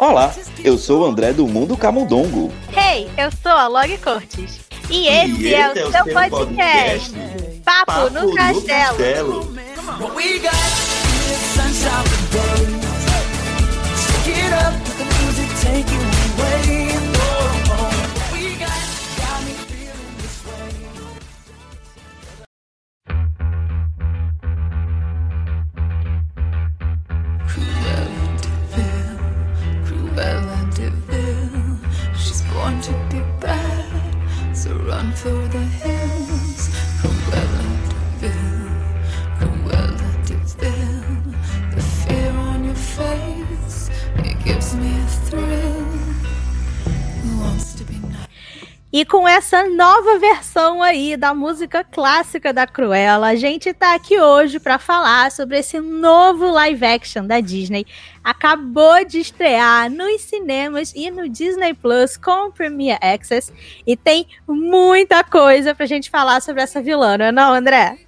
Olá, eu sou o André do Mundo Camundongo. Hey, eu sou a Log Cortes. E esse, e é, o é o seu podcast, podcast. Papo, Papo, no, no Castelo. castelo. Essa nova versão aí da música clássica da Cruella, a gente tá aqui hoje para falar sobre esse novo live action da Disney. Acabou de estrear nos cinemas e no Disney Plus com o Premier Access e tem muita coisa pra gente falar sobre essa vilã, não é não, André?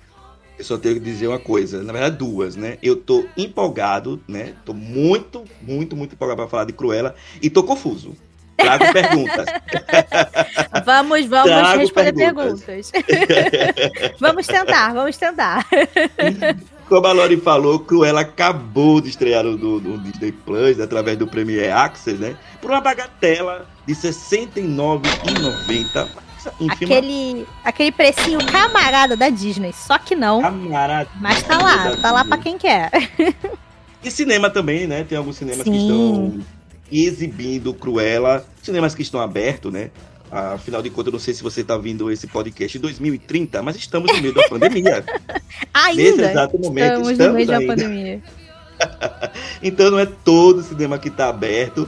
Eu só tenho que dizer uma coisa, na verdade duas, né? Eu tô empolgado, né? Tô muito, muito, muito empolgado para falar de Cruella e tô confuso. Trago perguntas. Vamos, vamos Trago responder perguntas. perguntas. vamos tentar, vamos tentar. Como a Lori falou, Cruella acabou de estrear no, no Disney Plus, através do Premier Access, né? Por uma bagatela de R$ 69,90. Aquele, aquele precinho camarada da Disney, só que não. Camarada. Mas tá lá, tá lá pra quem quer. E cinema também, né? Tem alguns cinemas Sim. que estão exibindo Cruella, cinemas que estão abertos, né? Afinal de contas, eu não sei se você está vindo esse podcast em 2030, mas estamos no meio da pandemia. Ainda Nesse exato momento, estamos, estamos no meio ainda. da pandemia. então não é todo cinema que está aberto,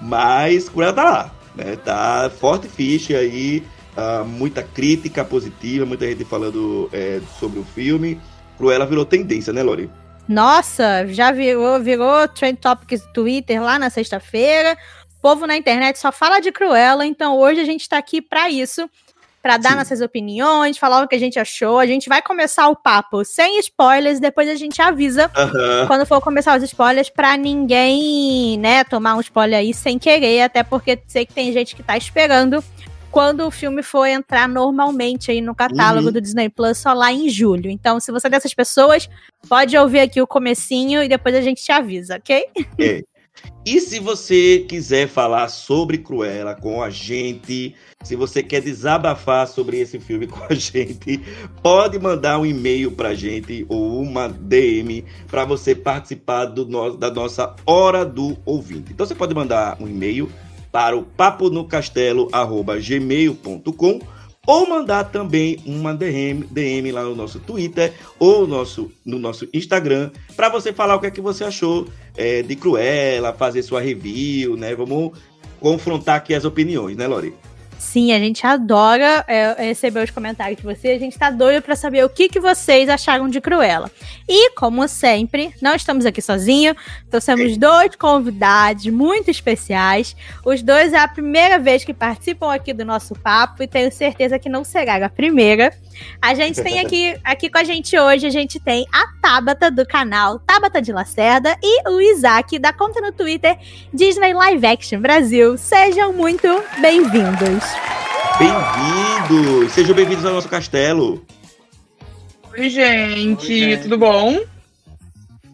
mas Cruella tá lá, né? Tá forte ficha aí, uh, muita crítica positiva, muita gente falando é, sobre o filme. Cruella virou tendência, né, Lori? Nossa, já virou, virou Trend Topics do Twitter lá na sexta-feira. O povo na internet só fala de Cruella, então hoje a gente está aqui para isso, para dar Sim. nossas opiniões, falar o que a gente achou. A gente vai começar o papo sem spoilers, depois a gente avisa quando for começar os spoilers para ninguém, né, tomar um spoiler aí sem querer, até porque sei que tem gente que tá esperando quando o filme for entrar normalmente aí no catálogo uhum. do Disney Plus só lá em julho. Então, se você é dessas pessoas, pode ouvir aqui o comecinho e depois a gente te avisa, ok? É. E se você quiser falar sobre Cruella com a gente, se você quer desabafar sobre esse filme com a gente, pode mandar um e-mail pra gente ou uma DM para você participar do no, da nossa Hora do Ouvinte. Então você pode mandar um e-mail para o paponocastelo@gmail.com ou mandar também uma DM, DM lá no nosso Twitter ou nosso, no nosso Instagram para você falar o que é que você achou é, de Cruella, fazer sua review, né? Vamos confrontar aqui as opiniões, né, Lori? Sim, a gente adora é, receber os comentários de vocês. A gente tá doido para saber o que, que vocês acharam de Cruella. E, como sempre, não estamos aqui sozinhos. Trouxemos dois convidados muito especiais. Os dois é a primeira vez que participam aqui do nosso papo e tenho certeza que não será a primeira. A gente tem aqui, aqui com a gente hoje, a gente tem a Tabata do canal Tabata de Lacerda e o Isaac da conta no Twitter Disney Live Action Brasil. Sejam muito bem-vindos. Bem-vindos! Sejam bem-vindos ao nosso castelo. Oi, gente, Oi, gente. tudo bom?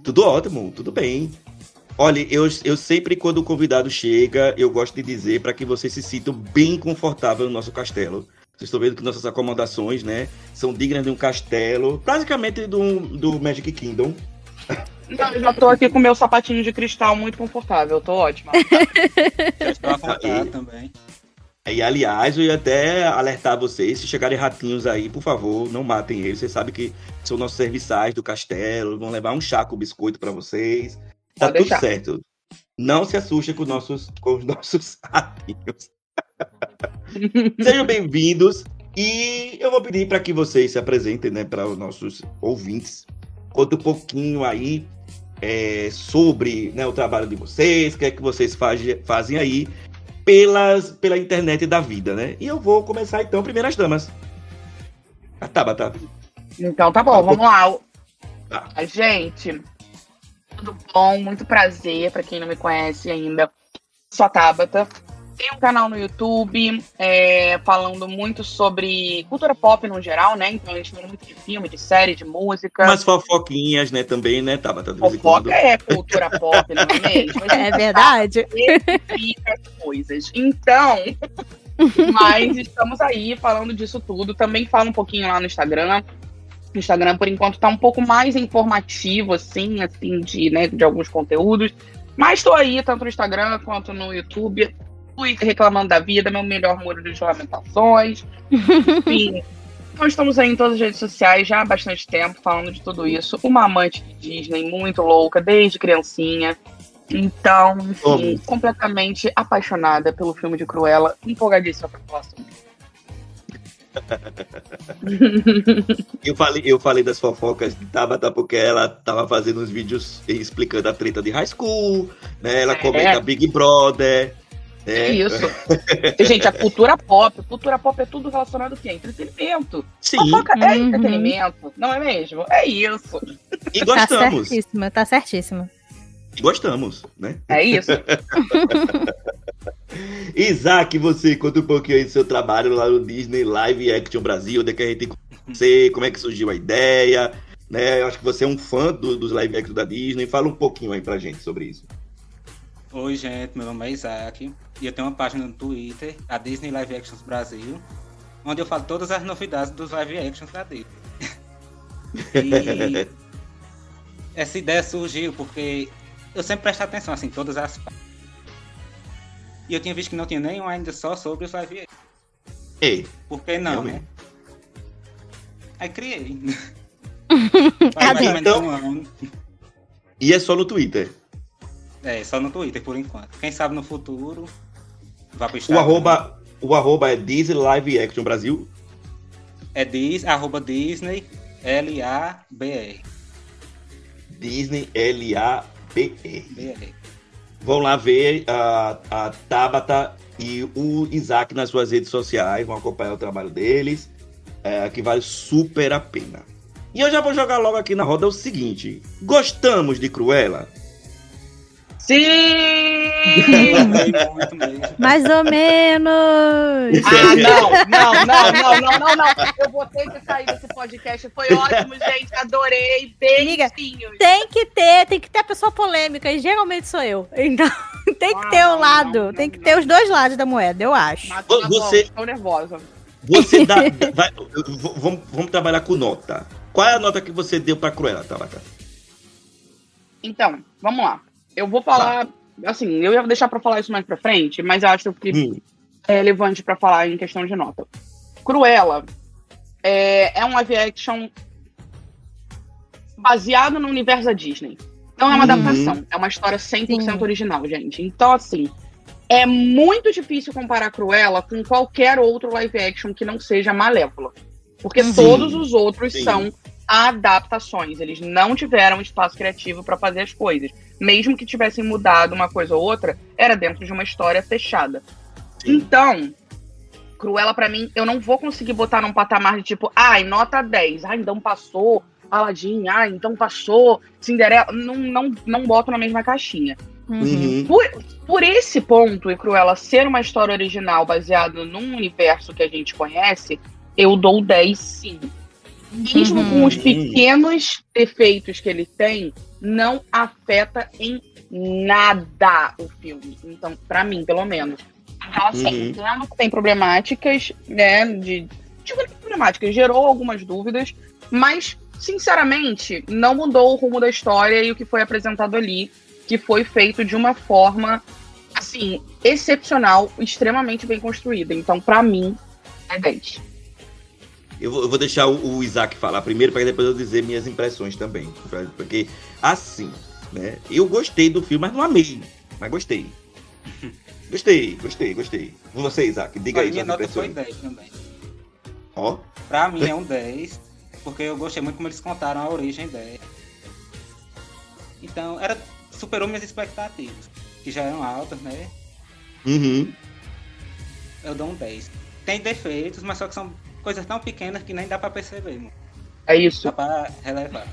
Tudo ótimo, tudo bem. Olha, eu, eu sempre, quando o convidado chega, eu gosto de dizer para que vocês se sintam bem confortável no nosso castelo. Vocês estão vendo que nossas acomodações, né, são dignas de um castelo, basicamente do, do Magic Kingdom. Não, eu já tô aqui com meu sapatinho de cristal muito confortável, tô ótima. e, também. E aliás, eu ia até alertar vocês, se chegarem ratinhos aí, por favor, não matem eles. Vocês sabem que são nossos serviçais do castelo, vão levar um chá com biscoito para vocês. Tá Pode tudo deixar. certo. Não se assustem com, nossos, com os nossos ratinhos. Sejam bem-vindos e eu vou pedir para que vocês se apresentem, né, para os nossos ouvintes. Conta um pouquinho aí é, sobre né, o trabalho de vocês, o que é que vocês faz, fazem aí pelas, pela internet da vida, né? E eu vou começar então, primeiras damas. A Tabata. Então tá bom, tá vamos lá. Tá. Gente, tudo bom? Muito prazer para quem não me conhece ainda. sou a Tabata. Tem um canal no YouTube é, falando muito sobre cultura pop no geral, né? Então a gente fala muito de filme, de série, de música. Umas fofoquinhas, né, também, né, Tabata? Fofoca é cultura pop, não é mesmo? É verdade. As coisas. Então, mas estamos aí falando disso tudo. Também falo um pouquinho lá no Instagram. O Instagram, por enquanto, tá um pouco mais informativo, assim, assim, de, né, de alguns conteúdos. Mas estou aí, tanto no Instagram quanto no YouTube. Twitter reclamando da vida, meu melhor muro de lamentações. Enfim. Então estamos aí em todas as redes sociais já há bastante tempo falando de tudo isso. Uma amante de Disney muito louca, desde criancinha. Então, enfim, completamente apaixonada pelo filme de Cruella, empolgadíssima pra falar sobre eu, falei, eu falei das fofocas de Tabata porque ela tava fazendo uns vídeos explicando a treta de high school, né? Ela comenta é. Big Brother, é, é isso. Gente, a cultura pop, cultura pop é tudo relacionado ao quê? Entretenimento. Sim. Fofoca é uhum. entretenimento, não é mesmo? É isso. E gostamos. Tá certíssimo, tá certíssimo. E gostamos, né? É isso. Isaac, você conta um pouquinho aí do seu trabalho lá no Disney Live Action Brasil, onde é que a gente você, como é que surgiu a ideia, né? Eu acho que você é um fã do, dos live action da Disney. Fala um pouquinho aí pra gente sobre isso. Oi, gente, meu nome é Isaac e eu tenho uma página no Twitter, a Disney Live Actions Brasil, onde eu falo todas as novidades dos live actions da Disney. e essa ideia surgiu porque eu sempre presto atenção assim, todas as e eu tinha visto que não tinha nenhum ainda só sobre os live actions. Ei. Por que não, né? Aí criei. então... E é só no Twitter? É, só no Twitter por enquanto. Quem sabe no futuro vai pro Instagram. O arroba, o arroba é Disney Live Action Brasil? É Dis, arroba Disney L-A-B-R. Disney L-A-B-R. Vão lá ver a, a Tabata e o Isaac nas suas redes sociais, vão acompanhar o trabalho deles, é, que vale super a pena. E eu já vou jogar logo aqui na roda o seguinte: gostamos de Cruella? Sim! Mais ou menos! Ah, não, não, não, não, não, não, não. Eu vou ter que sair desse podcast. Foi ótimo, gente. Adorei. Beijinhos. Tem que ter, tem que ter a pessoa polêmica. E geralmente sou eu. Então, tem que ter um lado. tem que ter os dois lados da moeda, eu acho. Você. Estou nervosa. Você dá. Vai, vamos, vamos trabalhar com nota. Qual é a nota que você deu pra Cruella, Tabata? Então, vamos lá. Eu vou falar, tá. assim, eu ia deixar para falar isso mais para frente, mas eu acho que hum. é relevante para falar em questão de nota. Cruella é, é um live action baseado no universo da Disney. Não é uma uhum. adaptação, é uma história 100% Sim. original, gente. Então, assim, é muito difícil comparar Cruella com qualquer outro live action que não seja Malévola. Porque Sim. todos os outros Sim. são adaptações. Eles não tiveram espaço criativo para fazer as coisas. Mesmo que tivessem mudado uma coisa ou outra, era dentro de uma história fechada. Sim. Então, Cruella para mim, eu não vou conseguir botar num patamar de tipo, ai, nota 10, ai, então passou Aladdin, ai, então passou Cinderela, não, não, não boto na mesma caixinha. Uhum. Por, por esse ponto, e Cruella ser uma história original baseada num universo que a gente conhece, eu dou 10 sim mesmo uhum. com os pequenos defeitos que ele tem, não afeta em nada o filme. Então, para mim, pelo menos. Então, assim, uhum. entendo que tem problemáticas, né? De, tipo, problemáticas, gerou algumas dúvidas, mas, sinceramente, não mudou o rumo da história e o que foi apresentado ali, que foi feito de uma forma, assim, excepcional, extremamente bem construída. Então, para mim, é 10. Eu vou, eu vou deixar o, o, Isaac falar primeiro, para depois eu dizer minhas impressões também. Porque, assim, né? Eu gostei do filme, mas não amei. Mas gostei. Gostei, gostei, gostei. Você, Isaac, diga Olha, aí minha nota foi 10 também. Ó. Pra mim é um 10, porque eu gostei muito como eles contaram a origem dela. Então, era, superou minhas expectativas, que já eram altas, né? Uhum. Eu dou um 10. Tem defeitos, mas só que são coisas tão pequenas que nem dá para perceber. Mano. É isso. Dá pra relevar.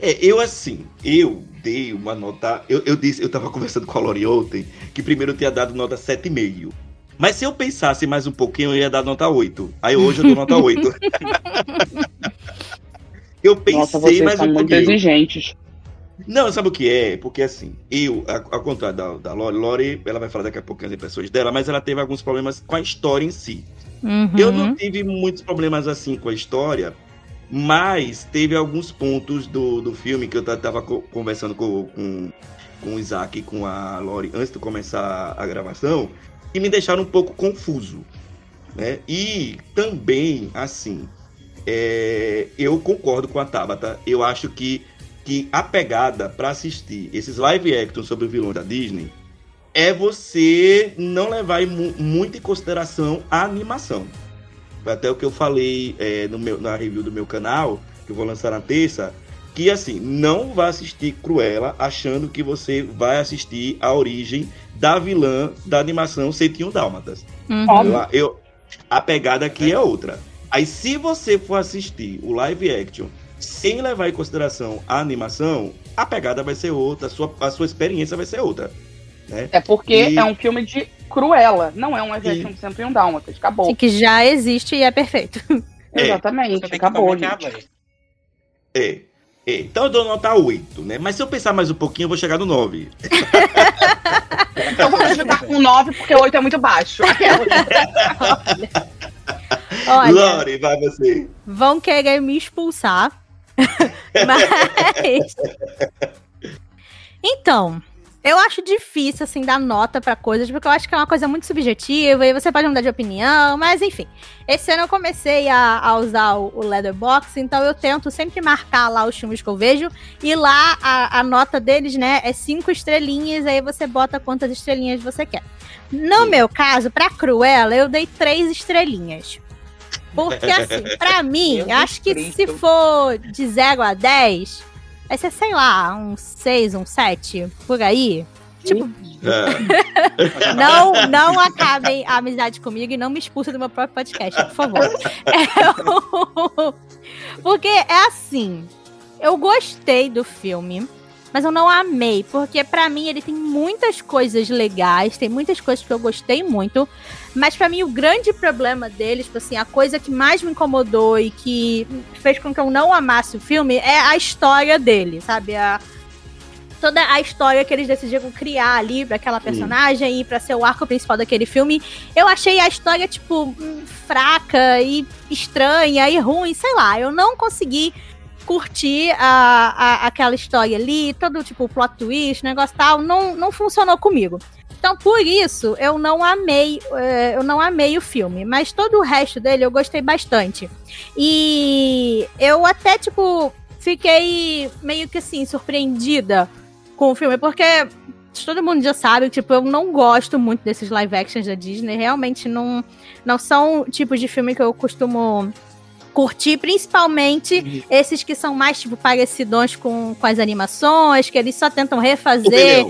É, eu assim, eu dei uma nota. Eu, eu disse, eu tava conversando com a Lori ontem, que primeiro eu tinha dado nota 7,5. Mas se eu pensasse mais um pouquinho, eu ia dar nota 8. Aí hoje eu dou nota 8. eu pensei Nossa, vocês mais um muito pouquinho. exigentes. Não, sabe o que é? Porque assim, eu, ao contrário da, da Lori, Lori, ela vai falar daqui a pouco as impressões dela, mas ela teve alguns problemas com a história em si. Uhum. Eu não tive muitos problemas assim com a história, mas teve alguns pontos do, do filme que eu tava conversando com, com, com o Isaac e com a Lori antes de começar a gravação, que me deixaram um pouco confuso. Né? E também, assim, é, eu concordo com a Tabata. Eu acho que, que a pegada para assistir esses live action sobre o vilão da Disney é você não levar mu muito em consideração a animação. Até o que eu falei é, no meu, na review do meu canal, que eu vou lançar na terça, que assim, não vá assistir Cruella achando que você vai assistir a origem da vilã da animação 101 Dálmatas. Uhum. Eu, eu, a pegada aqui é outra. Aí se você for assistir o live action sem levar em consideração a animação, a pegada vai ser outra, a sua, a sua experiência vai ser outra. Né? É porque e... é um filme de Cruella, não é um live action de 101 Dálmatas, acabou. Sim, que já existe e é perfeito. É. Exatamente, acabou, É. é. Então eu dou nota 8, né? Mas se eu pensar mais um pouquinho, eu vou chegar no 9. então vamos ficar com 9, porque 8 é muito baixo. Olha, Lore, vai você. Vão querer me expulsar. mas. Então, eu acho difícil, assim, dar nota para coisas, porque eu acho que é uma coisa muito subjetiva e você pode mudar de opinião, mas enfim. Esse ano eu comecei a, a usar o, o Leatherbox, então eu tento sempre marcar lá os filmes que eu vejo e lá a, a nota deles, né, é cinco estrelinhas, aí você bota quantas estrelinhas você quer. No Sim. meu caso, pra Cruella, eu dei três estrelinhas. Porque, assim, pra mim, acho que se for de 0 a 10, Vai ser, sei lá, um 6, um 7, por aí. Tipo. É. não, não acabem a amizade comigo e não me expulsem do meu próprio podcast, por favor. É, porque é assim. Eu gostei do filme mas eu não amei, porque para mim ele tem muitas coisas legais, tem muitas coisas que eu gostei muito, mas para mim o grande problema deles, tipo assim, a coisa que mais me incomodou e que fez com que eu não amasse o filme é a história dele, sabe? A, toda a história que eles decidiram criar ali para aquela personagem Sim. e para ser o arco principal daquele filme. Eu achei a história, tipo, fraca e estranha e ruim, sei lá. Eu não consegui curtir a, a, aquela história ali, todo tipo plot twist, negócio tal, não, não funcionou comigo. Então, por isso, eu não amei, eh, eu não amei o filme, mas todo o resto dele eu gostei bastante. E eu até, tipo, fiquei meio que assim, surpreendida com o filme, porque todo mundo já sabe, tipo, eu não gosto muito desses live actions da Disney, realmente não, não são tipos de filme que eu costumo curtir, principalmente uhum. esses que são mais, tipo, parecidões com, com as animações, que eles só tentam refazer.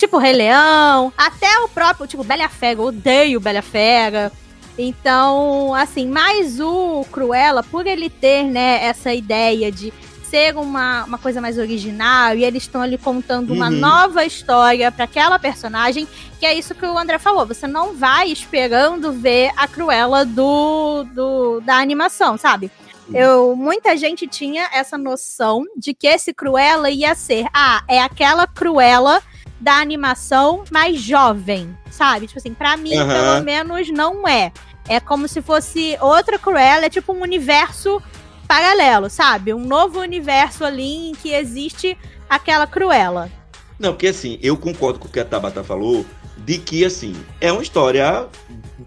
Tipo Rei Leão, até o próprio, tipo, Bela Fera, eu odeio Bela Fera. Então, assim, mais o Cruella, por ele ter, né, essa ideia de ser uma, uma coisa mais original e eles estão ali contando uma uhum. nova história para aquela personagem, que é isso que o André falou. Você não vai esperando ver a Cruella do, do da animação, sabe? Eu, muita gente tinha essa noção de que esse Cruella ia ser, ah, é aquela Cruella da animação mais jovem, sabe? Tipo assim, pra mim, uhum. pelo menos, não é. É como se fosse outra Cruella, é tipo um universo paralelo, sabe? Um novo universo ali em que existe aquela Cruella. Não, porque assim, eu concordo com o que a Tabata falou, de que assim, é uma história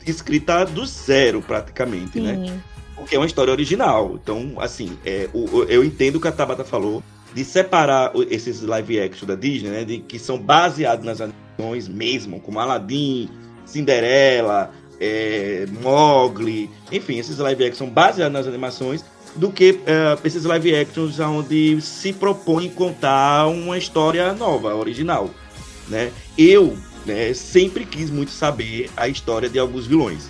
escrita do zero, praticamente, né? Sim. né? Porque é uma história original. Então, assim, é, o, eu entendo o que a Tabata falou, de separar esses live action da Disney, né? De, que são baseados nas animações mesmo, como Aladdin, Cinderela, é, Mowgli, enfim, esses live action são baseados nas animações do que uh, esses live actions onde se propõe contar uma história nova, original, né? Eu né, sempre quis muito saber a história de alguns vilões.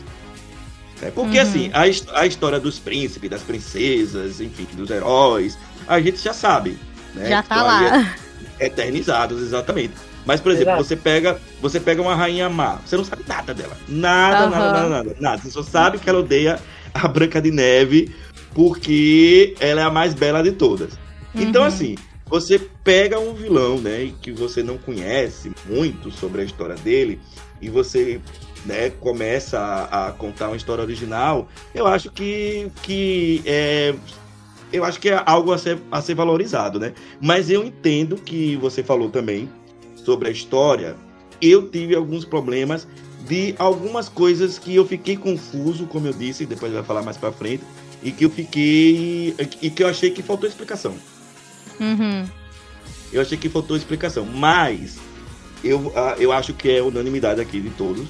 Né? Porque, uhum. assim, a, a história dos príncipes, das princesas, enfim, dos heróis, a gente já sabe. Né? Já tá lá. Eternizados, exatamente. Mas, por exemplo, Exato. você pega, você pega uma rainha má, você não sabe nada dela. Nada, uhum. nada, nada, nada, nada. Você só sabe que ela odeia a Branca de Neve porque ela é a mais bela de todas. Então, uhum. Então, assim, você pega um vilão, né, que você não conhece muito sobre a história dele, e você né, começa a, a, contar uma história original, eu acho que, que é, eu acho que é algo a ser, a ser valorizado, né? Mas eu entendo que você falou também sobre a história, eu tive alguns problemas de algumas coisas que eu fiquei confuso, como eu disse, depois vai falar mais para frente, e que eu fiquei e que eu achei que faltou explicação. Uhum. Eu achei que faltou explicação, mas eu, ah, eu acho que é unanimidade aqui de todos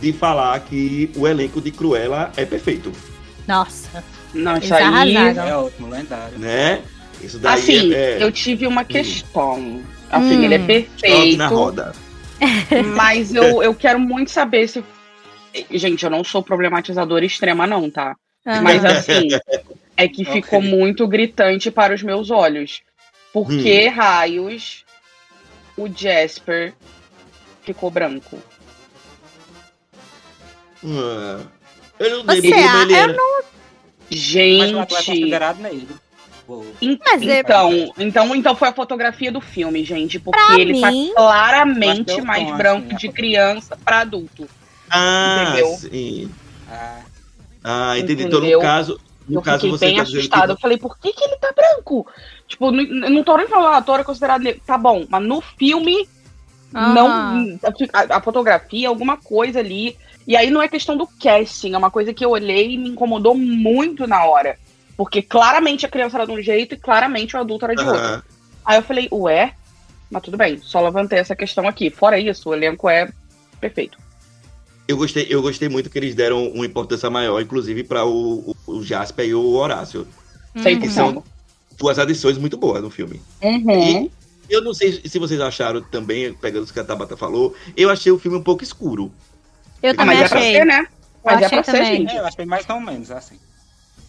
de falar que o elenco de Cruella é perfeito. Nossa. Não, isso aí é ótimo, lendário. Né? Isso daí assim, é, é... eu tive uma questão. Assim, hum. ele é perfeito. na roda. Mas eu, eu quero muito saber se. Gente, eu não sou problematizadora extrema, não, tá? Uhum. Mas assim, é que ficou okay. muito gritante para os meus olhos. Por que hum. raios o Jasper ficou branco? Uh, eu não lembro como ele era. Não... Gente. Mas o é considerado negro. Então, então, então foi a fotografia do filme, gente, porque pra ele tá mim, tá claramente mais tom, branco assim, de criança para adulto. Ah, entendeu? sim. Ah, ah entendi. Então, no caso, no eu caso fiquei bem tá assustada. Que... Eu falei, por que, que ele tá branco? Tipo, não, não tô nem falando, ah, é considerado negro. Tá bom, mas no filme, não. A, a, fotografia, alguma coisa ali. E aí não é questão do casting, é uma coisa que eu olhei e me incomodou muito na hora. Porque claramente a criança era de um jeito e claramente o adulto era de uhum. outro. Aí eu falei, ué, mas tudo bem, só levantei essa questão aqui. Fora isso, o elenco é perfeito. Eu gostei, eu gostei muito que eles deram uma importância maior, inclusive, para o, o, Jasper e o Horácio. Uhum. Que são duas adições muito boas no filme. Uhum. E eu não sei se vocês acharam também, pegando o que a Tabata falou, eu achei o filme um pouco escuro. Eu também mas achei. É pra ser, né? Mas eu é pra também. ser, gente. É, eu achei mais ou menos assim.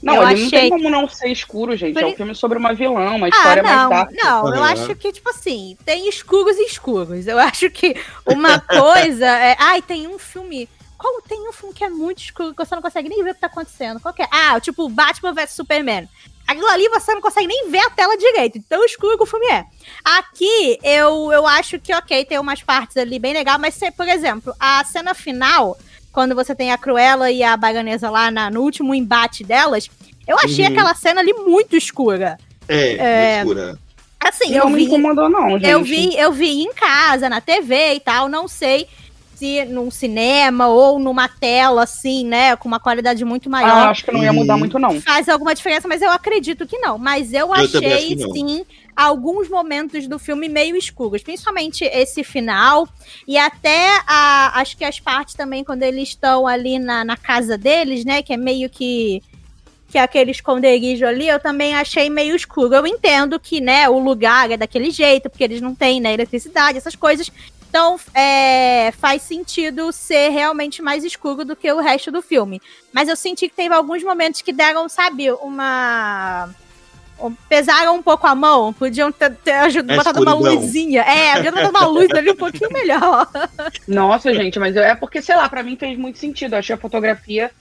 Não, eu ele achei... não tem como não ser escuro, gente. Por... É um filme sobre uma vilã, uma história ah, não, mais dark. Não, eu acho que, tipo assim, tem escuros e escuros. Eu acho que uma coisa é. Ai, tem um filme. Qual tem um filme que é muito escuro que você não consegue nem ver o que tá acontecendo? Qual que é? Ah, tipo Batman vs Superman. Aquilo ali você não consegue nem ver a tela direito, tão escuro que o filme é. Aqui, eu, eu acho que, ok, tem umas partes ali bem legal, mas, por exemplo, a cena final quando você tem a Cruella e a Baganesa lá na, no último embate delas, eu achei uhum. aquela cena ali muito escura. É, é muito escura. Assim, não eu vi. incomodou, não, gente. Eu vi, eu vi em casa, na TV e tal, não sei se num cinema ou numa tela, assim, né, com uma qualidade muito maior. Ah, acho que não ia mudar muito, não. Faz alguma diferença, mas eu acredito que não. Mas eu, eu achei, sim, alguns momentos do filme meio escuros, principalmente esse final e até a, acho que as partes também quando eles estão ali na, na casa deles, né, que é meio que que é aquele esconderijo ali, eu também achei meio escuro. Eu entendo que, né, o lugar é daquele jeito, porque eles não têm, né, eletricidade, essas coisas. Então, é, faz sentido ser realmente mais escuro do que o resto do filme. Mas eu senti que teve alguns momentos que deram, sabe, uma pesaram um pouco a mão, podiam ter, ter ajudado, é botado uma luzinha. É, podiam ter uma luz ali um pouquinho melhor. Nossa, gente, mas é porque, sei lá, para mim fez muito sentido. Eu achei a fotografia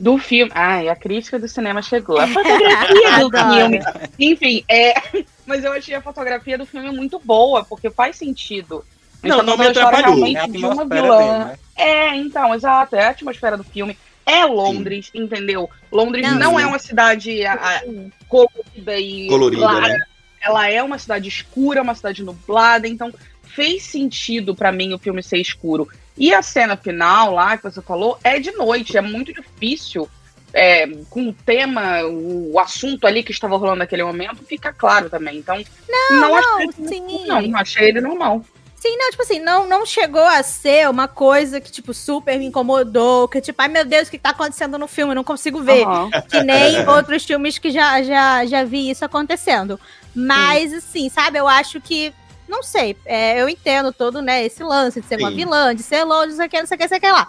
do filme. Ai, a crítica do cinema chegou. A fotografia do filme. Enfim, é. Mas eu achei a fotografia do filme muito boa, porque faz sentido. Não, não me atrapalhou. É de uma vilã. Dele, né? É, então, exato. É a atmosfera do filme é Londres, Sim. entendeu? Londres não, não é uma cidade a, a, colorida e colorida, clara. Né? Ela é uma cidade escura, uma cidade nublada, então fez sentido para mim o filme ser escuro. E a cena final lá que você falou é de noite, é muito difícil. É, com o tema, o assunto ali que estava rolando naquele momento, fica claro também. Então, não, não, não achei, sim. não, achei ele normal. Sim, não, tipo assim, não, não chegou a ser uma coisa que, tipo, super me incomodou, que, tipo, ai meu Deus, o que tá acontecendo no filme? Eu não consigo ver. Uhum. Que nem outros filmes que já, já, já vi isso acontecendo. Mas, Sim. assim, sabe, eu acho que. Não sei, é, eu entendo todo, né, esse lance de ser Sim. uma vilã, de ser longe, não sei o que, não sei o que, não sei o que lá.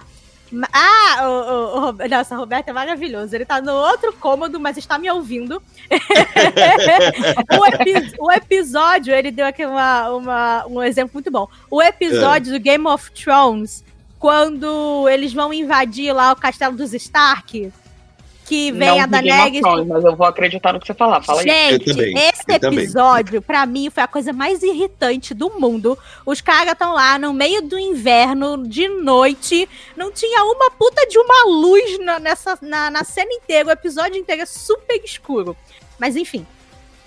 Ah, o, o, o, nossa, Roberto é maravilhoso. Ele tá no outro cômodo, mas está me ouvindo. o, epi o, episódio, ele deu aqui uma, uma, um exemplo muito bom. O episódio é. do Game of Thrones, quando eles vão invadir lá o castelo dos Stark que vem não a Daenerys. mas eu vou acreditar no que você falar. Fala Gente, esse episódio, para mim, foi a coisa mais irritante do mundo. Os caras estão lá no meio do inverno, de noite. Não tinha uma puta de uma luz na, nessa, na, na cena inteira. O episódio inteiro é super escuro. Mas enfim.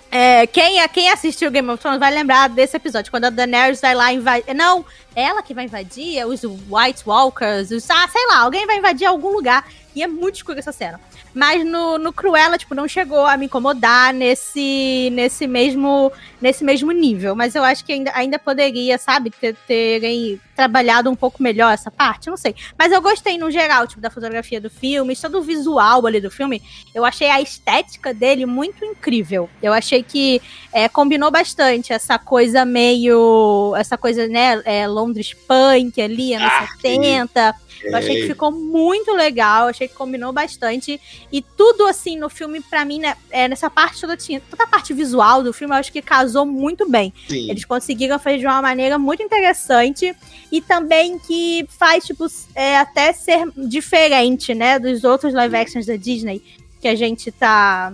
É, quem, quem assistiu Game of Thrones vai lembrar desse episódio, quando a Daenerys vai lá invadir. Não, ela que vai invadir, os White Walkers, os, ah, sei lá, alguém vai invadir algum lugar. E é muito escuro essa cena. Mas no, no Cruella, tipo, não chegou a me incomodar nesse, nesse, mesmo, nesse mesmo nível. Mas eu acho que ainda, ainda poderia, sabe, ter, terem trabalhado um pouco melhor essa parte, não sei. Mas eu gostei, no geral, tipo, da fotografia do filme, todo o visual ali do filme. Eu achei a estética dele muito incrível. Eu achei que é, combinou bastante essa coisa meio. Essa coisa, né, é, Londres punk ali, anos ah, 70. Sim eu achei que ficou muito legal, achei que combinou bastante. E tudo assim no filme, para mim, né, é, nessa parte toda tinha. Toda a parte visual do filme, eu acho que casou muito bem. Sim. Eles conseguiram fazer de uma maneira muito interessante e também que faz, tipo, é, até ser diferente, né, dos outros live actions da Disney que a gente tá,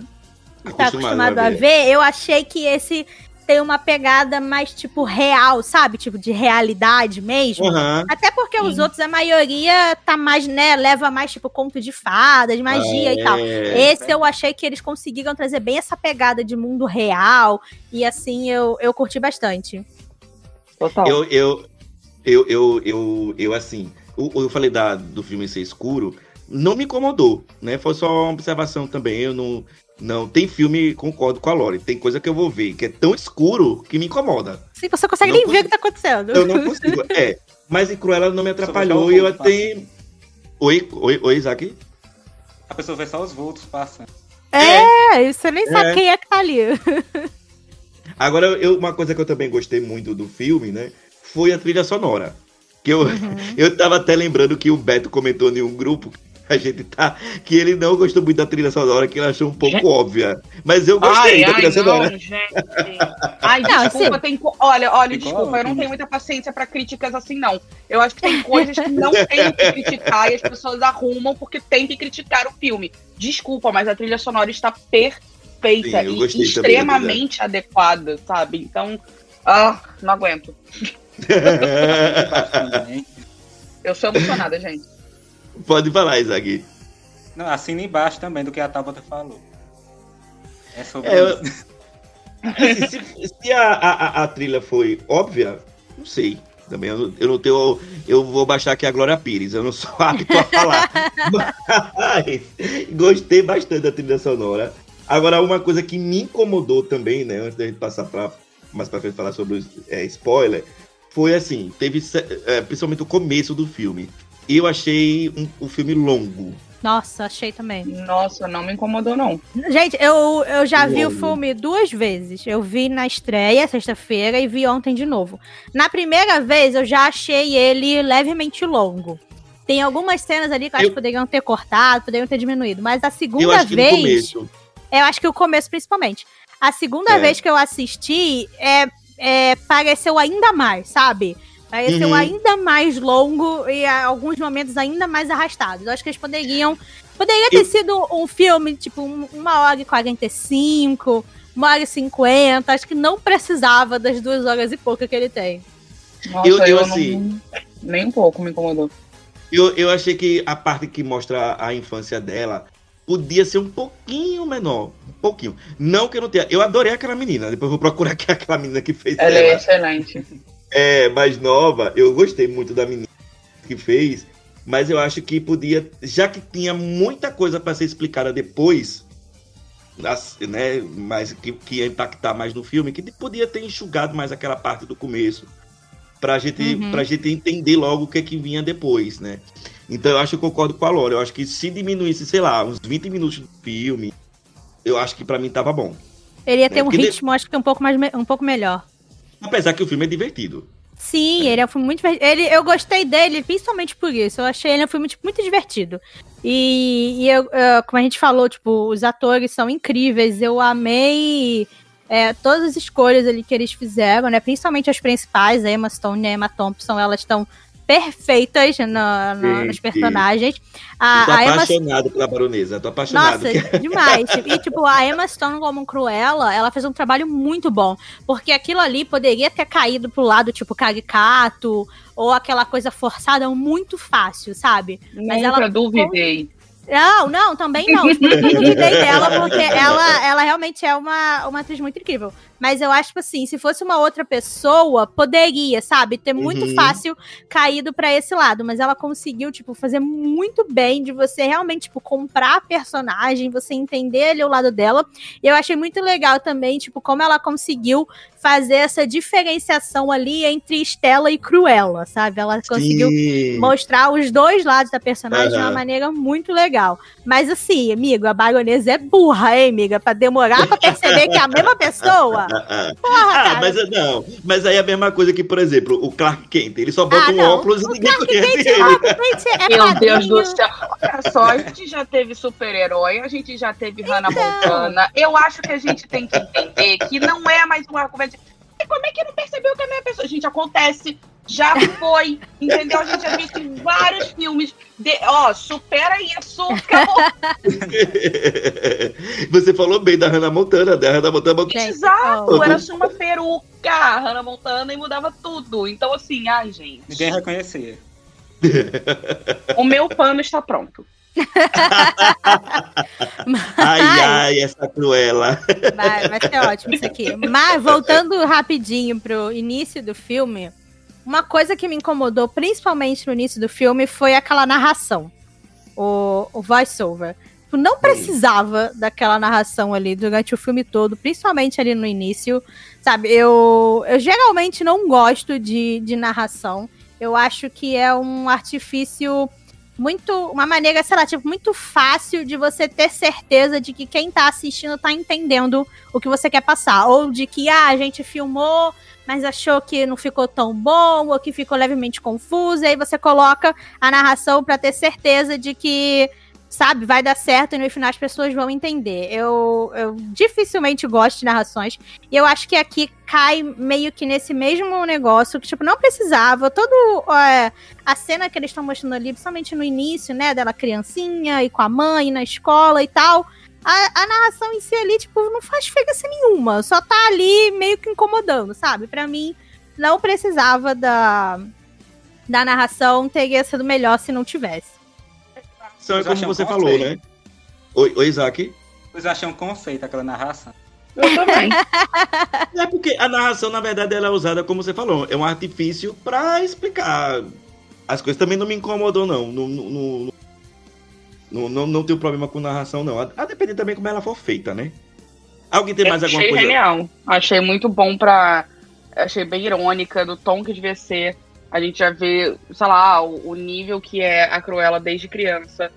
tá acostumado a ver. Eu achei que esse tem uma pegada mais, tipo, real, sabe? Tipo, de realidade mesmo. Uhum. Até porque Sim. os outros, a maioria tá mais, né? Leva mais, tipo, conto de fadas, magia é. e tal. Esse eu achei que eles conseguiram trazer bem essa pegada de mundo real. E assim, eu, eu curti bastante. Total. Eu, eu, eu, eu, eu, eu assim, eu, eu falei da, do filme ser escuro, não me incomodou, né? Foi só uma observação também. Eu não, não, tem filme, concordo com a Lore. Tem coisa que eu vou ver que é tão escuro que me incomoda. Sim, você consegue nem consigo, ver o que tá acontecendo. Eu não consigo. É. Mas em Cruella não me atrapalhou e eu até. Oi, oi, oi, Isaac? A pessoa vê só os vultos passando. É, é. você nem sabe é. quem é que tá ali. Agora, eu, uma coisa que eu também gostei muito do filme, né? Foi a trilha sonora. Que eu, uhum. eu tava até lembrando que o Beto comentou em um grupo a gente tá. Que ele não gostou muito da trilha sonora, que ele achou um pouco gente... óbvia. Mas eu gostei ai, da trilha ai, sonora. Não, gente. Ai, desculpa, tem. Olha, olha, desculpa, eu não tenho muita paciência pra críticas assim, não. Eu acho que tem coisas que não tem que criticar e as pessoas arrumam porque tem que criticar o filme. Desculpa, mas a trilha sonora está perfeita Sim, e extremamente adequada, sabe? Então, ah, não aguento. eu sou emocionada, gente. Pode falar, Isaac. Não, assina embaixo também do que a Tabata falou. É sobre é, isso. Assim, se, se a, a, a, trilha foi óbvia, não sei. Também eu, eu, não tenho. Eu vou baixar aqui a Glória Pires, eu não sou apto a falar. Mas gostei bastante da trilha sonora. Agora, uma coisa que me incomodou também, né? Antes da gente passar para mais pra frente falar sobre os é, spoiler, foi assim: teve é, principalmente o começo do filme eu achei um, o filme longo. Nossa, achei também. Nossa, não me incomodou, não. Gente, eu, eu já vi o filme duas vezes. Eu vi na estreia, sexta-feira, e vi ontem de novo. Na primeira vez, eu já achei ele levemente longo. Tem algumas cenas ali que eu acho que poderiam ter cortado, poderiam ter diminuído. Mas a segunda vez. Eu acho que o começo, principalmente. A segunda é. vez que eu assisti, é, é, pareceu ainda mais, sabe? Pareceu uhum. ainda mais longo e alguns momentos ainda mais arrastados. Eu acho que eles poderiam. Poderia ter eu... sido um filme, tipo, uma hora e 45, uma hora e 50. Acho que não precisava das duas horas e pouca que ele tem. Nossa, eu, eu, assim. Não, nem um pouco me incomodou. Eu, eu achei que a parte que mostra a infância dela podia ser um pouquinho menor. Um pouquinho. Não que eu não tenha. Eu adorei aquela menina. Depois vou procurar aquela menina que fez ela. Ela é excelente é, mais nova, eu gostei muito da menina que fez, mas eu acho que podia, já que tinha muita coisa para ser explicada depois, né, mas que, que ia impactar mais no filme, que podia ter enxugado mais aquela parte do começo, pra gente, uhum. pra gente entender logo o que é que vinha depois, né? Então eu acho que eu concordo com a Laura, eu acho que se diminuísse, sei lá, uns 20 minutos do filme, eu acho que para mim tava bom. Ele ia ter né? um ritmo, de... acho que um pouco, mais, um pouco melhor. Apesar que o filme é divertido. Sim, ele é um filme muito ele Eu gostei dele, principalmente por isso. Eu achei ele um filme tipo, muito divertido. E, e eu, eu, como a gente falou, tipo, os atores são incríveis. Eu amei é, todas as escolhas ali que eles fizeram, né? Principalmente as principais, a Emma Stone e a Emma Thompson, elas estão perfeitas no, no, nos personagens. A, tô a apaixonado Emma... pela baronesa, tô apaixonado. Nossa, demais. E, tipo, a Emma Stone como Cruella, ela fez um trabalho muito bom. Porque aquilo ali poderia ter caído pro lado, tipo, caricato, ou aquela coisa forçada muito fácil, sabe? Mas Nunca ela duvidei. Não, não, também não. Eu duvidei dela, porque ela, ela realmente é uma, uma atriz muito incrível. Mas eu acho, tipo assim, se fosse uma outra pessoa, poderia, sabe? Ter muito uhum. fácil caído para esse lado. Mas ela conseguiu, tipo, fazer muito bem de você realmente, tipo, comprar a personagem, você entender ali o lado dela. E eu achei muito legal também, tipo, como ela conseguiu fazer essa diferenciação ali entre Estela e Cruella, sabe? Ela conseguiu Sim. mostrar os dois lados da personagem uhum. de uma maneira muito legal. Mas assim, amigo, a baronesa é burra, hein, amiga? Pra demorar pra perceber que é a mesma pessoa. Porra, ah, mas não. Mas aí é a mesma coisa que, por exemplo, o Clark Kent. Ele só bota ah, um óculos e ninguém conhece ele. É Meu Deus do céu. Olha só, a gente já teve super-herói, a gente já teve então. Hannah Montana. Eu acho que a gente tem que entender que não é mais um argumento. Como é que não percebeu que é a mesma pessoa? Gente, acontece já foi, entendeu? A gente já viu vários filmes. De, ó, supera isso, acabou. Você falou bem da Hannah Montana, da Hannah Montana. Exato, era só uma peruca, Hannah Montana, e mudava tudo. Então, assim, ai, gente. Ninguém reconhecia. o meu pano está pronto. ai, ai, essa cruela. Vai, vai ser ótimo isso aqui. Mas voltando rapidinho pro início do filme, uma coisa que me incomodou, principalmente no início do filme, foi aquela narração. O, o voice-over. Não precisava daquela narração ali durante o filme todo, principalmente ali no início. Sabe, eu, eu geralmente não gosto de, de narração. Eu acho que é um artifício muito. Uma maneira, sei lá, tipo, muito fácil de você ter certeza de que quem tá assistindo tá entendendo o que você quer passar. Ou de que, ah, a gente filmou mas achou que não ficou tão bom ou que ficou levemente confuso, e aí você coloca a narração para ter certeza de que sabe, vai dar certo e no final as pessoas vão entender. Eu, eu dificilmente gosto de narrações e eu acho que aqui cai meio que nesse mesmo negócio que, tipo, não precisava. Todo é, a cena que eles estão mostrando ali, principalmente no início, né, dela criancinha e com a mãe na escola e tal a, a narração em si ali, tipo, não faz diferença nenhuma. Só tá ali meio que incomodando, sabe? Para mim, não precisava da, da narração, teria sido melhor se não tivesse. São é como você falou, né? Oi, oi, Isaac. Vocês acham conceito aquela narração? Eu também. é porque a narração, na verdade, ela é usada, como você falou, é um artifício para explicar. As coisas também não me incomodou, não. No, no, no, não, não, não tenho problema com narração, não. A, a depender também como ela for feita, né? Alguém tem mais alguma coisa? Achei genial. Achei muito bom pra. Achei bem irônica, do tom que devia ser. A gente já vê, sei lá, o, o nível que é a Cruella desde criança.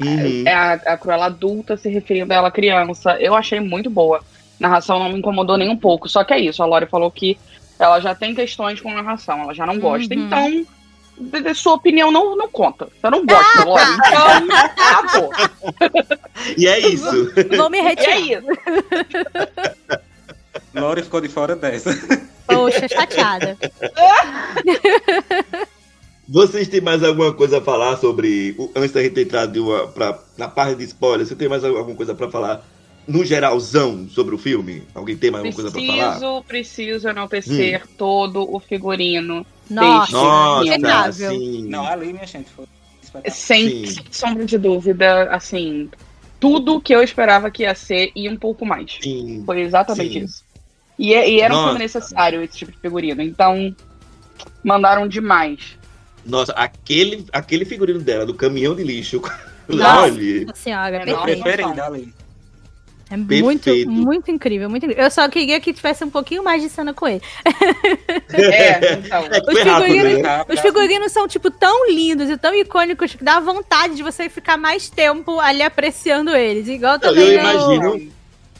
Uhum. É a, a Cruella adulta se referindo a ela criança. Eu achei muito boa. Narração não me incomodou nem um pouco. Só que é isso, a Lori falou que ela já tem questões com narração, ela já não gosta. Uhum. Então, de sua opinião não, não conta. Você não gosta, ah, Lore. Então, acabou. E é isso. Vou me retirar. E é isso. Lore ficou de fora dessa. Poxa, chateada. Vocês têm mais alguma coisa a falar sobre. Antes da gente entrar de uma, pra, na parte de spoiler, você tem mais alguma coisa para falar no geralzão sobre o filme? Alguém tem mais alguma coisa para falar? Preciso, preciso enaltecer hum. todo o figurino nossa, Nossa sim. Não, ali, minha gente, foi sem, sem sombra de dúvida, assim, tudo que eu esperava que ia ser e um pouco mais. Sim. Foi exatamente sim. isso. E, é, e era Nossa. um filme necessário esse tipo de figurino. Então, mandaram demais. Nossa, aquele, aquele figurino dela, do caminhão de lixo. Nossa senhora, é perfeito. ali. É muito, muito incrível, muito incrível. Eu só queria que tivesse um pouquinho mais de cena com ele. É, então. É os, figurinos, né? os figurinos são, tipo, tão lindos e tão icônicos que dá vontade de você ficar mais tempo ali apreciando eles. Igual também. Eu imagino.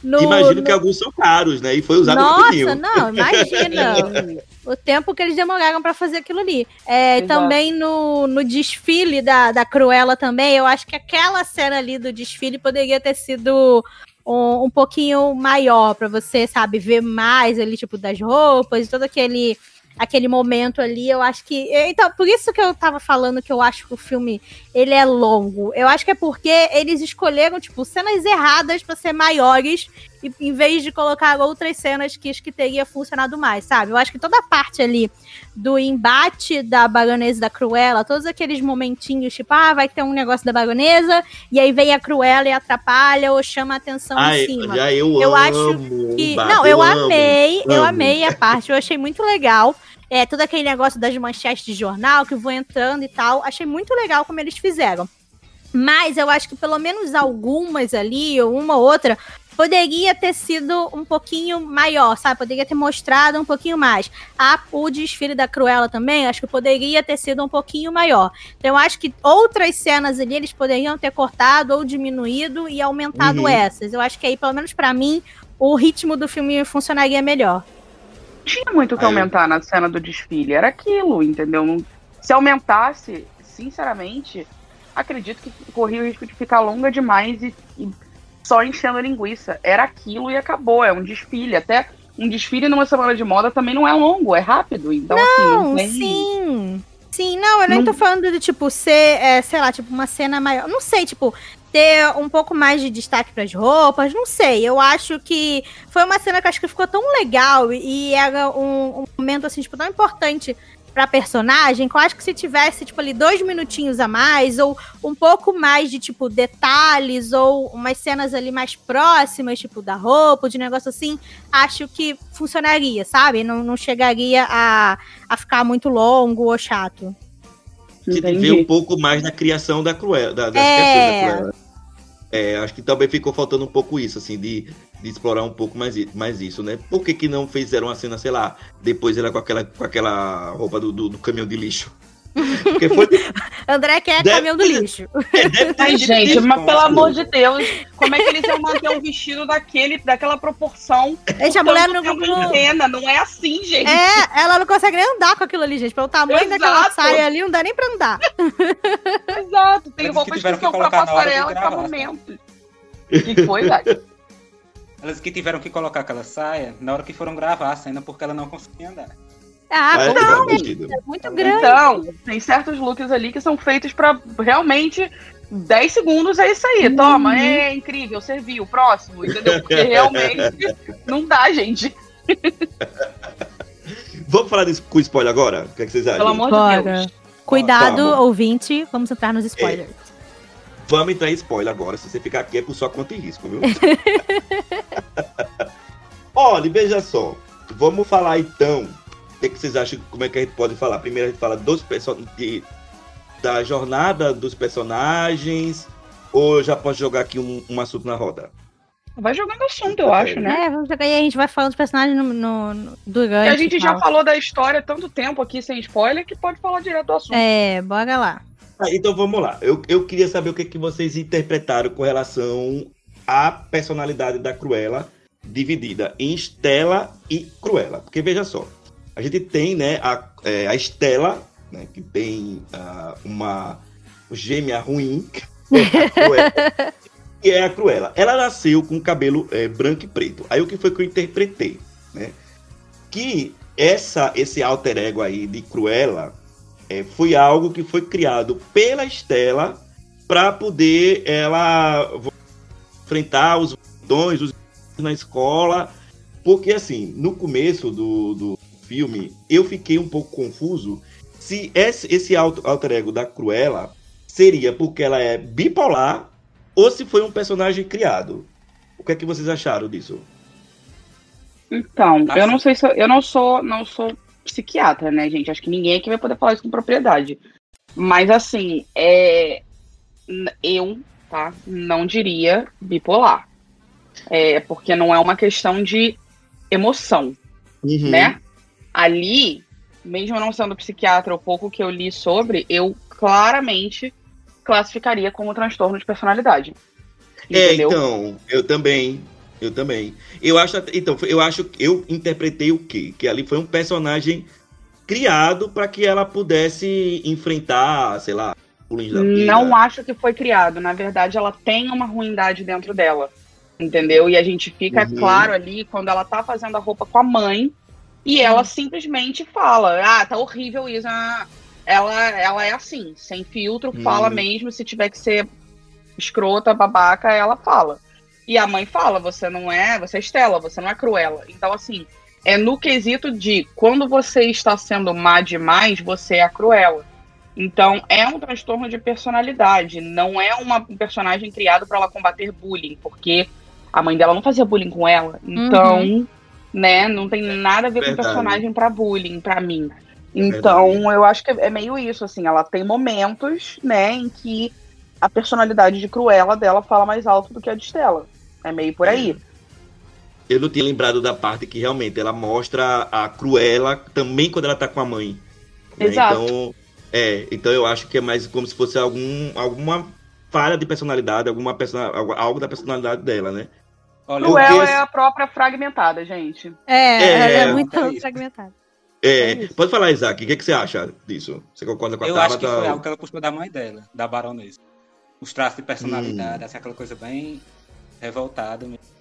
No, Imagino no... que alguns são caros, né? E foi usado Nossa, não, imagina. o tempo que eles demoraram para fazer aquilo ali. É, também no, no desfile da, da Cruella também, eu acho que aquela cena ali do desfile poderia ter sido um, um pouquinho maior para você, sabe, ver mais ali, tipo, das roupas e todo aquele aquele momento ali, eu acho que. Então, por isso que eu tava falando que eu acho que o filme ele é longo. Eu acho que é porque eles escolheram, tipo, cenas erradas para ser maiores, e, em vez de colocar outras cenas que acho que teria funcionado mais, sabe? Eu acho que toda a parte ali do embate da baronesa da Cruella, todos aqueles momentinhos, tipo, ah, vai ter um negócio da baronesa, e aí vem a Cruella e atrapalha ou chama a atenção Ai, em cima. Já eu, eu acho que. Não, eu, eu amei, amo. eu amei a parte, eu achei muito legal é, todo aquele negócio das manchetes de jornal que vão entrando e tal. Achei muito legal como eles fizeram. Mas eu acho que pelo menos algumas ali, ou uma ou outra, poderia ter sido um pouquinho maior, sabe? Poderia ter mostrado um pouquinho mais. A, o desfile da Cruella também, acho que poderia ter sido um pouquinho maior. Então, eu acho que outras cenas ali eles poderiam ter cortado ou diminuído e aumentado uhum. essas. Eu acho que aí, pelo menos para mim, o ritmo do filme funcionaria melhor tinha muito o que aumentar na cena do desfile. Era aquilo, entendeu? Se aumentasse, sinceramente, acredito que corria o risco de ficar longa demais e, e só enchendo linguiça. Era aquilo e acabou. É um desfile. Até um desfile numa semana de moda também não é longo, é rápido. Então, não, assim, não tem... sim. Sim, não, eu nem não... tô falando de, tipo, ser, é, sei lá, tipo, uma cena maior. Não sei, tipo, ter um pouco mais de destaque para as roupas, não sei. Eu acho que foi uma cena que acho que ficou tão legal e era um, um momento assim tipo tão importante para personagem, que eu acho que se tivesse tipo ali dois minutinhos a mais ou um pouco mais de tipo detalhes ou umas cenas ali mais próximas, tipo da roupa, de negócio assim, acho que funcionaria, sabe? Não, não chegaria a, a ficar muito longo ou chato que vê um pouco mais na criação da Cruella, da, das é... da Cruella. É, acho que também ficou faltando um pouco isso, assim, de, de explorar um pouco mais, mais isso, né? Por que, que não fizeram uma cena, sei lá, depois ela com aquela, com aquela roupa do, do, do caminhão de lixo? Porque foi... André quer deve caminhão do lixo. É, Ai, gente, mas pelo amor de Deus, como é que eles iam manter um vestido daquele, daquela proporção? Gente, a mulher não... Antena? Não é assim, gente. É, ela não consegue nem andar com aquilo ali, gente. Pelo tamanho Exato. daquela saia ali, não dá nem pra andar. Exato. Tem roupas que, que são pra passarela pra momento. O que foi, Dati? Elas que tiveram que colocar aquela saia na hora que foram gravar a cena, porque ela não conseguia andar. Ah, é, não, é muito grande. Então, tem certos looks ali que são feitos para realmente 10 segundos é isso aí. Uhum. Toma, é incrível, serviu. Próximo, entendeu? Porque realmente não dá, gente. Vamos falar desse, com spoiler agora? O que, é que vocês acham? Pelo amor Bora. de Deus. Cuidado, ouvinte, vamos entrar nos spoilers. É. Vamos entrar em spoiler agora. Se você ficar aqui é por sua conta e risco, viu? Olha, veja só. Vamos falar então o que, vocês acham? Como é que a gente pode falar? Primeiro a gente fala dos personagens, da jornada dos personagens, ou já pode jogar aqui um, um assunto na roda? Vai jogando assunto, eu acho, né? É, vamos jogar e a gente vai falando dos personagens no, no, no durante. a gente já falou da história tanto tempo aqui sem spoiler que pode falar direto do assunto. É, bora lá. Ah, então vamos lá. Eu, eu queria saber o que, que vocês interpretaram com relação à personalidade da Cruella dividida em Estela e Cruella. Porque veja só, a gente tem né, a, é, a Estela, né, que tem uh, uma gêmea ruim, que é a Cruella. Ela nasceu com cabelo é, branco e preto. Aí o que foi que eu interpretei? Né? Que essa, esse alter ego aí de Cruella é, foi algo que foi criado pela Estela para poder ela enfrentar os dons os na escola. Porque, assim, no começo do, do, filme, eu fiquei um pouco confuso se esse, esse alter ego da Cruella seria porque ela é bipolar ou se foi um personagem criado. O que é que vocês acharam disso? Então, eu não sei se eu, eu não sou não sou psiquiatra, né, gente? Acho que ninguém aqui vai poder falar isso com propriedade. Mas assim, é eu, tá, não diria bipolar. É porque não é uma questão de emoção, uhum. né? ali, mesmo não sendo psiquiatra, o pouco que eu li sobre, eu claramente classificaria como transtorno de personalidade. É, então, eu também. Eu também. Eu acho, então, eu acho, eu interpretei o quê? Que ali foi um personagem criado para que ela pudesse enfrentar, sei lá, não acho que foi criado. Na verdade, ela tem uma ruindade dentro dela. Entendeu? E a gente fica uhum. claro ali quando ela tá fazendo a roupa com a mãe e ela simplesmente fala: Ah, tá horrível isso. Ela, ela é assim, sem filtro, uhum. fala mesmo. Se tiver que ser escrota, babaca, ela fala. E a mãe fala: Você não é, você é Estela, você não é cruela. Então, assim, é no quesito de quando você está sendo má demais, você é a cruela. Então, é um transtorno de personalidade, não é uma personagem criada para ela combater bullying, porque a mãe dela não fazia bullying com ela. Então, uhum. né, não tem nada a ver Verdade. com personagem para bullying, para mim. Então, Verdade. eu acho que é meio isso, assim, ela tem momentos, né, em que a personalidade de Cruella dela fala mais alto do que a de Stella. É meio por aí. Eu não tinha lembrado da parte que realmente ela mostra a Cruella também quando ela tá com a mãe. Né? Exato. Então, é, então eu acho que é mais como se fosse algum, alguma falha de personalidade, alguma person... algo da personalidade dela, né? Olha, Cruella é a própria fragmentada, gente. É, é, é muito é fragmentada. É, é pode falar, Isaac, o que, que, você acha disso? Você concorda com a Eu acho que foi algo que ela da mãe dela, da baronesa. Os traços de personalidade, hum. assim, aquela coisa bem revoltada mesmo.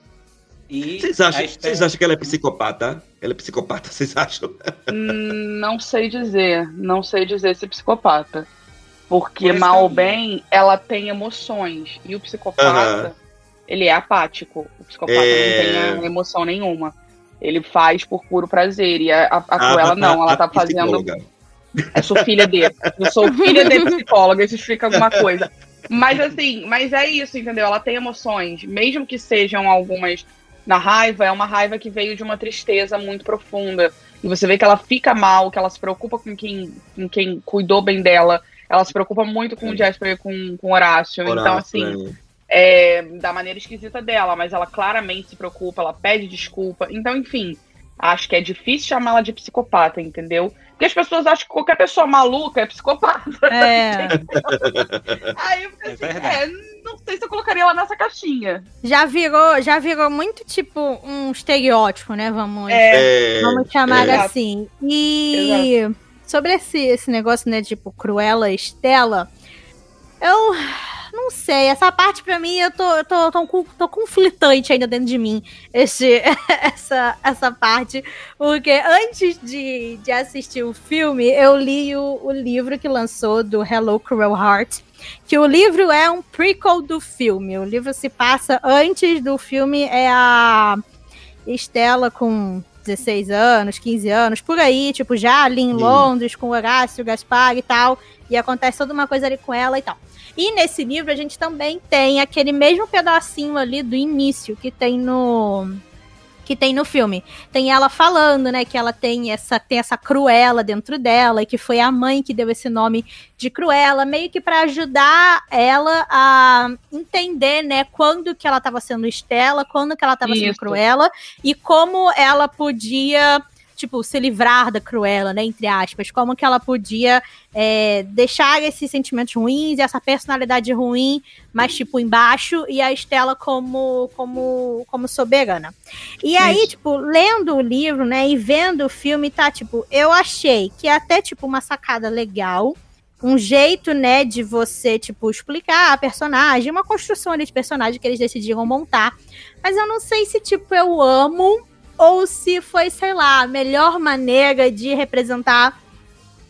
E vocês acham, Esther... vocês acham que ela é psicopata? Ela é psicopata, vocês acham? Hum, não sei dizer. Não sei dizer se é psicopata. Porque, mal ou bem, ela tem emoções. E o psicopata, ele é apático. O psicopata é... não tem emoção nenhuma. Ele faz por puro prazer. E a, a, a ah, Cruella não, ela tá fazendo. Eu sou filha dele. Eu sou filha de psicóloga, isso explica alguma coisa. Mas assim, mas é isso, entendeu? Ela tem emoções, mesmo que sejam algumas na raiva, é uma raiva que veio de uma tristeza muito profunda. E você vê que ela fica mal, que ela se preocupa com quem, com quem cuidou bem dela. Ela se preocupa muito com o Jasper e com, com Horácio. Horácio. Então, assim, é, da maneira esquisita dela, mas ela claramente se preocupa, ela pede desculpa. Então, enfim, acho que é difícil chamá-la de psicopata, entendeu? Porque as pessoas acham que qualquer pessoa maluca é psicopata. É. Aí eu fico é assim, é, não sei se eu colocaria ela nessa caixinha. Já virou, já virou muito tipo um estereótipo, né? Vamos, é. vamos chamar é. assim. E Exato. sobre esse, esse negócio, né, tipo, Cruella Estela, eu não sei, essa parte para mim eu tô, eu tô, tô, tô, conflitante ainda dentro de mim, esse, essa, essa parte, porque antes de, de assistir o filme, eu li o, o livro que lançou do Hello Cruel Heart, que o livro é um prequel do filme, o livro se passa antes do filme, é a Estela com 16 anos, 15 anos, por aí, tipo, já ali em Londres, com Horácio, Gaspar e tal, e acontece toda uma coisa ali com ela e tal. E nesse livro a gente também tem aquele mesmo pedacinho ali do início que tem no que tem no filme. Tem ela falando, né, que ela tem essa tem essa Cruella dentro dela e que foi a mãe que deu esse nome de Cruella, meio que para ajudar ela a entender, né, quando que ela estava sendo Estela, quando que ela estava sendo Cruella e como ela podia tipo, se livrar da Cruella, né? Entre aspas. Como que ela podia é, deixar esses sentimentos ruins e essa personalidade ruim, mas, tipo, embaixo, e a Estela como, como, como soberana. E aí, Isso. tipo, lendo o livro, né, e vendo o filme, tá, tipo, eu achei que é até, tipo, uma sacada legal, um jeito, né, de você, tipo, explicar a personagem, uma construção ali de personagem que eles decidiram montar. Mas eu não sei se, tipo, eu amo ou se foi, sei lá, a melhor maneira de representar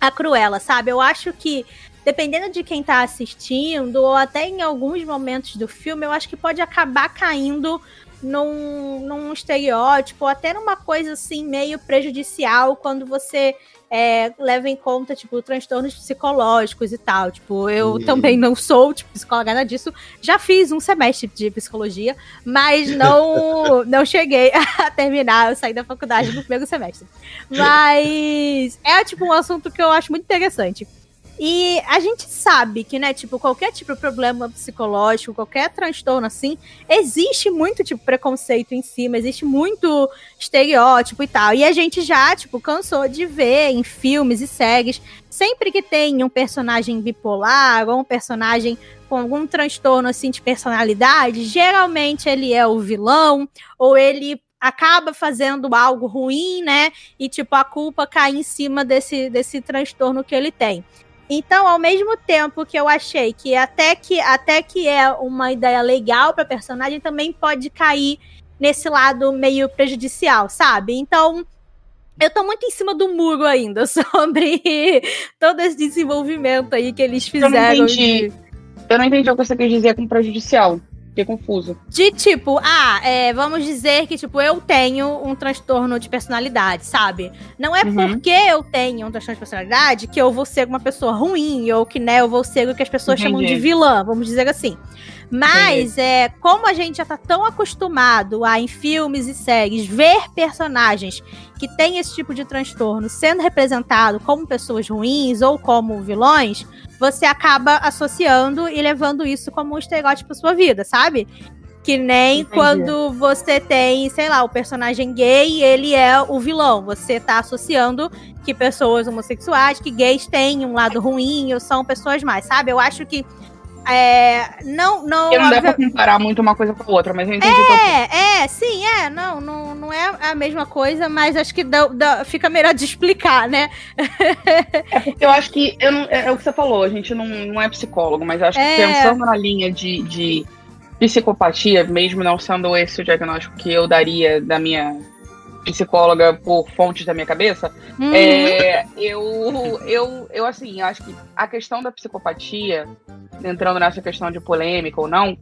a Cruella, sabe? Eu acho que dependendo de quem tá assistindo, ou até em alguns momentos do filme, eu acho que pode acabar caindo num, num estereótipo, ou até numa coisa assim meio prejudicial quando você é, leva em conta, tipo, transtornos psicológicos e tal. Tipo, eu uhum. também não sou, tipo, psicóloga nada disso. Já fiz um semestre de psicologia, mas não, não cheguei a terminar. Eu saí da faculdade no primeiro semestre. Mas é, tipo, um assunto que eu acho muito interessante. E a gente sabe que, né, tipo, qualquer tipo de problema psicológico, qualquer transtorno assim, existe muito, tipo, preconceito em cima, existe muito estereótipo e tal. E a gente já, tipo, cansou de ver em filmes e séries, sempre que tem um personagem bipolar ou um personagem com algum transtorno, assim, de personalidade, geralmente ele é o vilão, ou ele acaba fazendo algo ruim, né? E, tipo, a culpa cai em cima desse, desse transtorno que ele tem. Então, ao mesmo tempo que eu achei que até que, até que é uma ideia legal para personagem, também pode cair nesse lado meio prejudicial, sabe? Então, eu tô muito em cima do muro ainda sobre todo esse desenvolvimento aí que eles fizeram. Eu não entendi, de... eu não entendi o que você quer dizer com prejudicial. Fiquei confuso. De tipo, ah, é, vamos dizer que, tipo, eu tenho um transtorno de personalidade, sabe? Não é uhum. porque eu tenho um transtorno de personalidade que eu vou ser uma pessoa ruim, ou que, né, eu vou ser o que as pessoas Entendi. chamam de vilã, vamos dizer assim. Mas, é, como a gente já tá tão acostumado a, em filmes e séries, ver personagens que têm esse tipo de transtorno sendo representado como pessoas ruins ou como vilões, você acaba associando e levando isso como um estereótipo pra sua vida, sabe? Que nem Entendi. quando você tem, sei lá, o personagem gay, ele é o vilão. Você tá associando que pessoas homossexuais, que gays têm um lado ruim ou são pessoas mais, sabe? Eu acho que é, não, não. Eu não dá pra comparar muito uma coisa com a outra, mas eu entendi. É, é, sim, é. Não, não, não é a mesma coisa, mas acho que dá, dá, fica melhor de explicar, né? é porque eu acho que. Eu não, é, é, o que você falou, a gente não, não é psicólogo, mas eu acho é... que pensando na linha de, de psicopatia, mesmo não sendo esse o diagnóstico que eu daria da minha psicóloga por fontes da minha cabeça, uhum. é, eu, eu, eu, assim, eu acho que a questão da psicopatia, entrando nessa questão de polêmica ou não,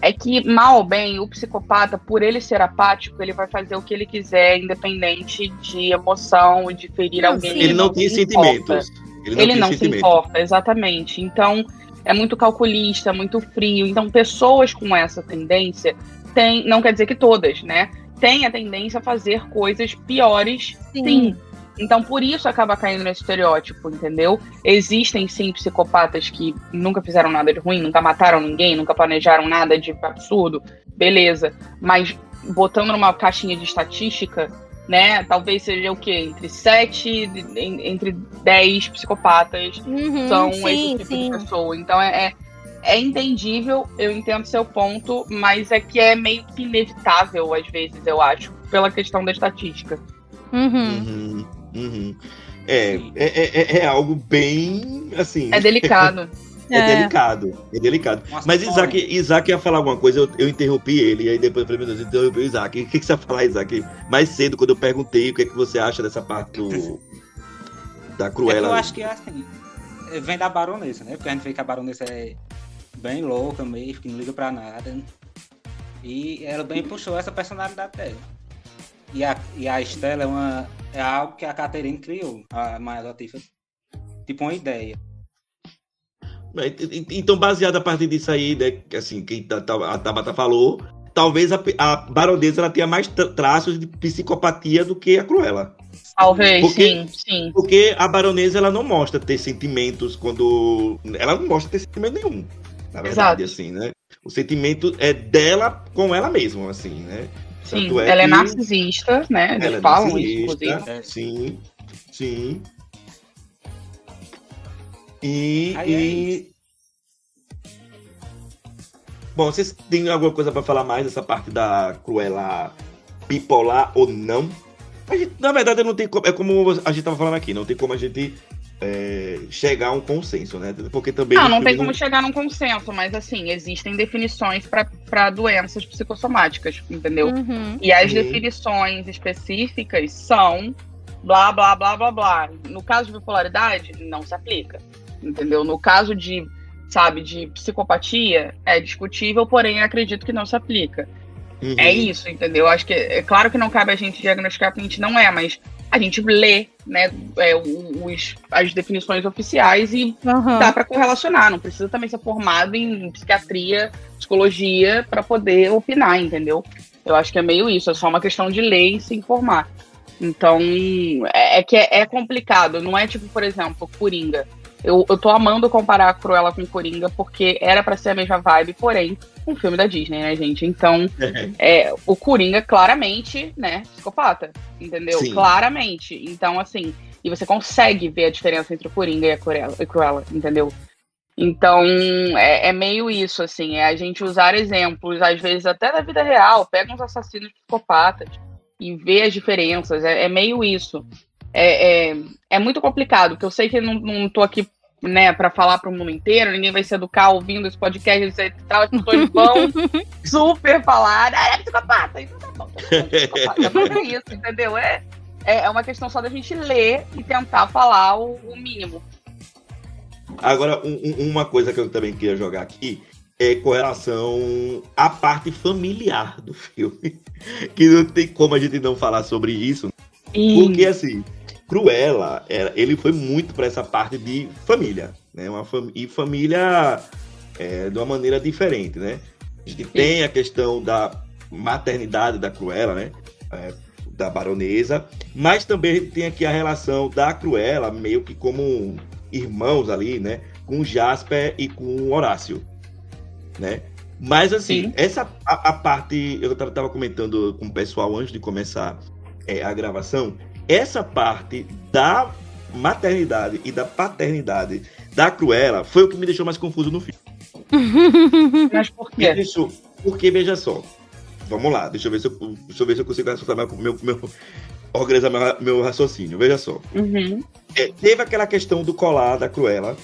é que, mal ou bem, o psicopata, por ele ser apático, ele vai fazer o que ele quiser, independente de emoção de ferir não, alguém. Ele, ele não, não tem sentimentos. Ele não, ele não se importa, exatamente. Então, é muito calculista, muito frio. Então, pessoas com essa tendência têm, não quer dizer que todas, né? Tem a tendência a fazer coisas piores, sim. sim. Então, por isso acaba caindo nesse estereótipo, entendeu? Existem, sim, psicopatas que nunca fizeram nada de ruim, nunca mataram ninguém, nunca planejaram nada de absurdo, beleza. Mas botando numa caixinha de estatística, né? Talvez seja o quê? Entre 7, entre 10 psicopatas uhum, são sim, esse tipo sim. de pessoa. Então, é, é é entendível, eu entendo seu ponto, mas é que é meio que inevitável, às vezes, eu acho, pela questão da estatística. Uhum. Uhum, uhum. É, é, é, é, algo bem assim. É delicado. é, é, delicado, é delicado. Nossa, Mas Isaac, Isaac ia falar alguma coisa, eu, eu interrompi ele, e aí depois eu falei, meu Deus, eu interrompi o Isaac. O que, que você ia falar, Isaac? Mais cedo, quando eu perguntei o que, é que você acha dessa parte do. da Cruella. É eu acho que assim, vem da baronesa, né? Porque a gente vê que a baronesa é bem louca mesmo, que não liga pra nada. E ela bem puxou essa personalidade dela. E a, e a Estela é, uma, é algo que a Catherine criou, a Maia Latifa. Tipo uma ideia. Então, baseado a partir disso aí, né, assim, que a Tabata falou, talvez a, a baronesa ela tenha mais traços de psicopatia do que a Cruella. Talvez, porque, sim, sim. Porque a baronesa ela não mostra ter sentimentos quando. Ela não mostra ter sentimento nenhum na verdade, Exato. assim, né? O sentimento é dela com ela mesma, assim, né? Sim, é ela é é narcisista, né? Eles ela é falam é narcisista, isso, inclusive. Sim, sim. E, Ai, e... Bom, vocês têm alguma coisa para falar mais dessa parte da Cruella bipolar ou não? Gente, na verdade, não tem como, é como a gente tava falando aqui, não tem como a gente é, chegar a um consenso, né? Porque também. Não, não tem como chegar num consenso, mas assim, existem definições para doenças psicossomáticas, entendeu? Uhum. E as definições específicas são blá, blá, blá, blá, blá. No caso de bipolaridade, não se aplica, entendeu? No caso de, sabe, de psicopatia, é discutível, porém acredito que não se aplica. Uhum. É isso, entendeu? Acho que é claro que não cabe a gente diagnosticar porque a gente não é, mas a gente lê né, é, os, as definições oficiais e uhum. dá para correlacionar. Não precisa também ser formado em psiquiatria, psicologia para poder opinar, entendeu? Eu acho que é meio isso, é só uma questão de ler e se informar. Então, é, é que é, é, complicado. Não é tipo, por exemplo, Coringa. Eu, eu tô amando comparar a Cruella com Coringa, porque era para ser a mesma vibe, porém, um filme da Disney, né, gente? Então, é, o Coringa claramente, né, psicopata, entendeu? Sim. Claramente. Então, assim, e você consegue ver a diferença entre o Coringa e a Cruella, a Cruella entendeu? Então, é, é, meio isso, assim, é a gente usar exemplos, às vezes até da vida real, pega uns assassinos psicopatas e vê as diferenças, é, é meio isso. É, é, é, muito complicado, porque eu sei que não, não tô aqui né, para falar para o mundo inteiro, ninguém vai se educar ouvindo esse podcast e tal, as pessoas vão super falar, ah, é psicopata, então tá bom, tá psicopata. Mas é isso, entendeu? É, é uma questão só da gente ler e tentar falar o, o mínimo. Agora, um, uma coisa que eu também queria jogar aqui é com relação à parte familiar do filme. que não tem como a gente não falar sobre isso. Porque, assim, Cruella, ele foi muito para essa parte de família. Né? Uma fam e família é, de uma maneira diferente, né? A gente tem a questão da maternidade da Cruella, né? É, da baronesa, mas também tem aqui a relação da Cruella, meio que como irmãos ali, né? Com Jasper e com Horácio, né? Mas assim, Sim. essa a, a, parte eu tava, tava, comentando com o pessoal antes de começar é, a gravação, essa parte da maternidade e da paternidade da Cruella foi o que me deixou mais confuso no filme. Mas por quê? Deixou, porque veja só, vamos lá, deixa eu ver se eu, deixa eu, ver se eu consigo raciocinar meu, meu, organizar meu, meu raciocínio. Veja só. Uhum. É, teve aquela questão do colar da Cruella.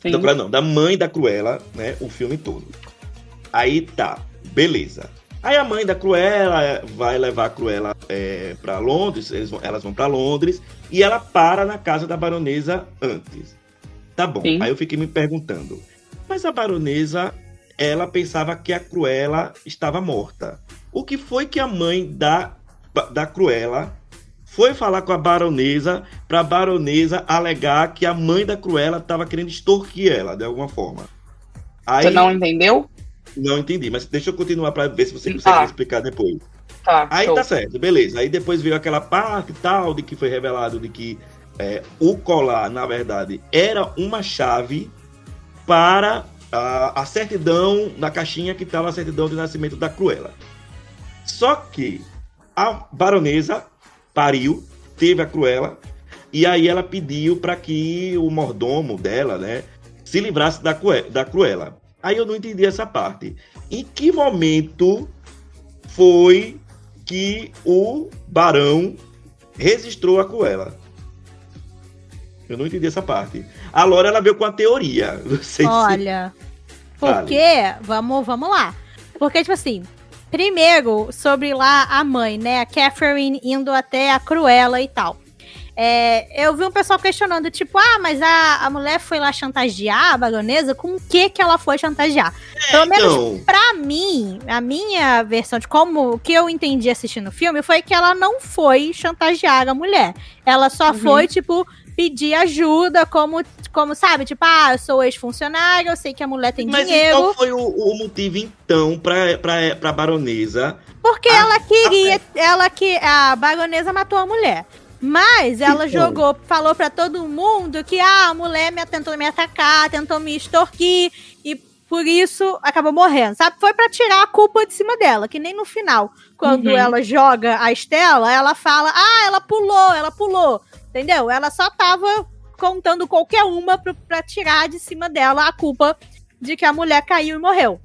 Sim. Da, não, da mãe da Cruella, né? O filme todo. Aí tá, beleza. Aí a mãe da Cruella vai levar a Cruella é, para Londres, vão, elas vão para Londres e ela para na casa da baronesa antes. Tá bom. Sim. Aí eu fiquei me perguntando, mas a baronesa, ela pensava que a Cruella estava morta. O que foi que a mãe da da Cruella foi falar com a baronesa para a baronesa alegar que a mãe da Cruella estava querendo extorquir ela de alguma forma. Aí, você não entendeu? Não entendi, mas deixa eu continuar para ver se você consegue ah. explicar depois. Tá, aí show. tá certo, beleza. Aí depois veio aquela parte tal de que foi revelado de que é, o colar, na verdade, era uma chave para a, a certidão da caixinha que estava a certidão de nascimento da Cruella. Só que a baronesa pariu, teve a Cruella, e aí ela pediu para que o mordomo dela, né, se livrasse da, da Cruella. Aí eu não entendi essa parte. Em que momento foi que o barão registrou a Cruella? Eu não entendi essa parte. A Laura, ela veio com a teoria. Olha, se... porque, vamos, vamos lá. Porque, tipo assim, Primeiro, sobre lá a mãe, né? A Catherine indo até a Cruella e tal. É, eu vi um pessoal questionando, tipo, ah, mas a, a mulher foi lá chantagear a baronesa? Com o que que ela foi chantagear? É, Pelo menos então... pra mim, a minha versão de como o que eu entendi assistindo o filme foi que ela não foi chantagear a mulher. Ela só uhum. foi, tipo, pedir ajuda, como, como sabe, tipo, ah, eu sou ex-funcionário, eu sei que a mulher tem Mas dinheiro. Mas qual foi o, o, motivo, então, pra, pra, pra baronesa? Porque a, ela queria, a... ela que a baronesa matou a mulher. Mas ela jogou, falou para todo mundo que ah, a mulher me tentou me atacar, tentou me extorquir e por isso acabou morrendo, sabe? Foi para tirar a culpa de cima dela, que nem no final, quando uhum. ela joga a Estela, ela fala: "Ah, ela pulou, ela pulou". Entendeu? Ela só tava contando qualquer uma pra tirar de cima dela a culpa de que a mulher caiu e morreu.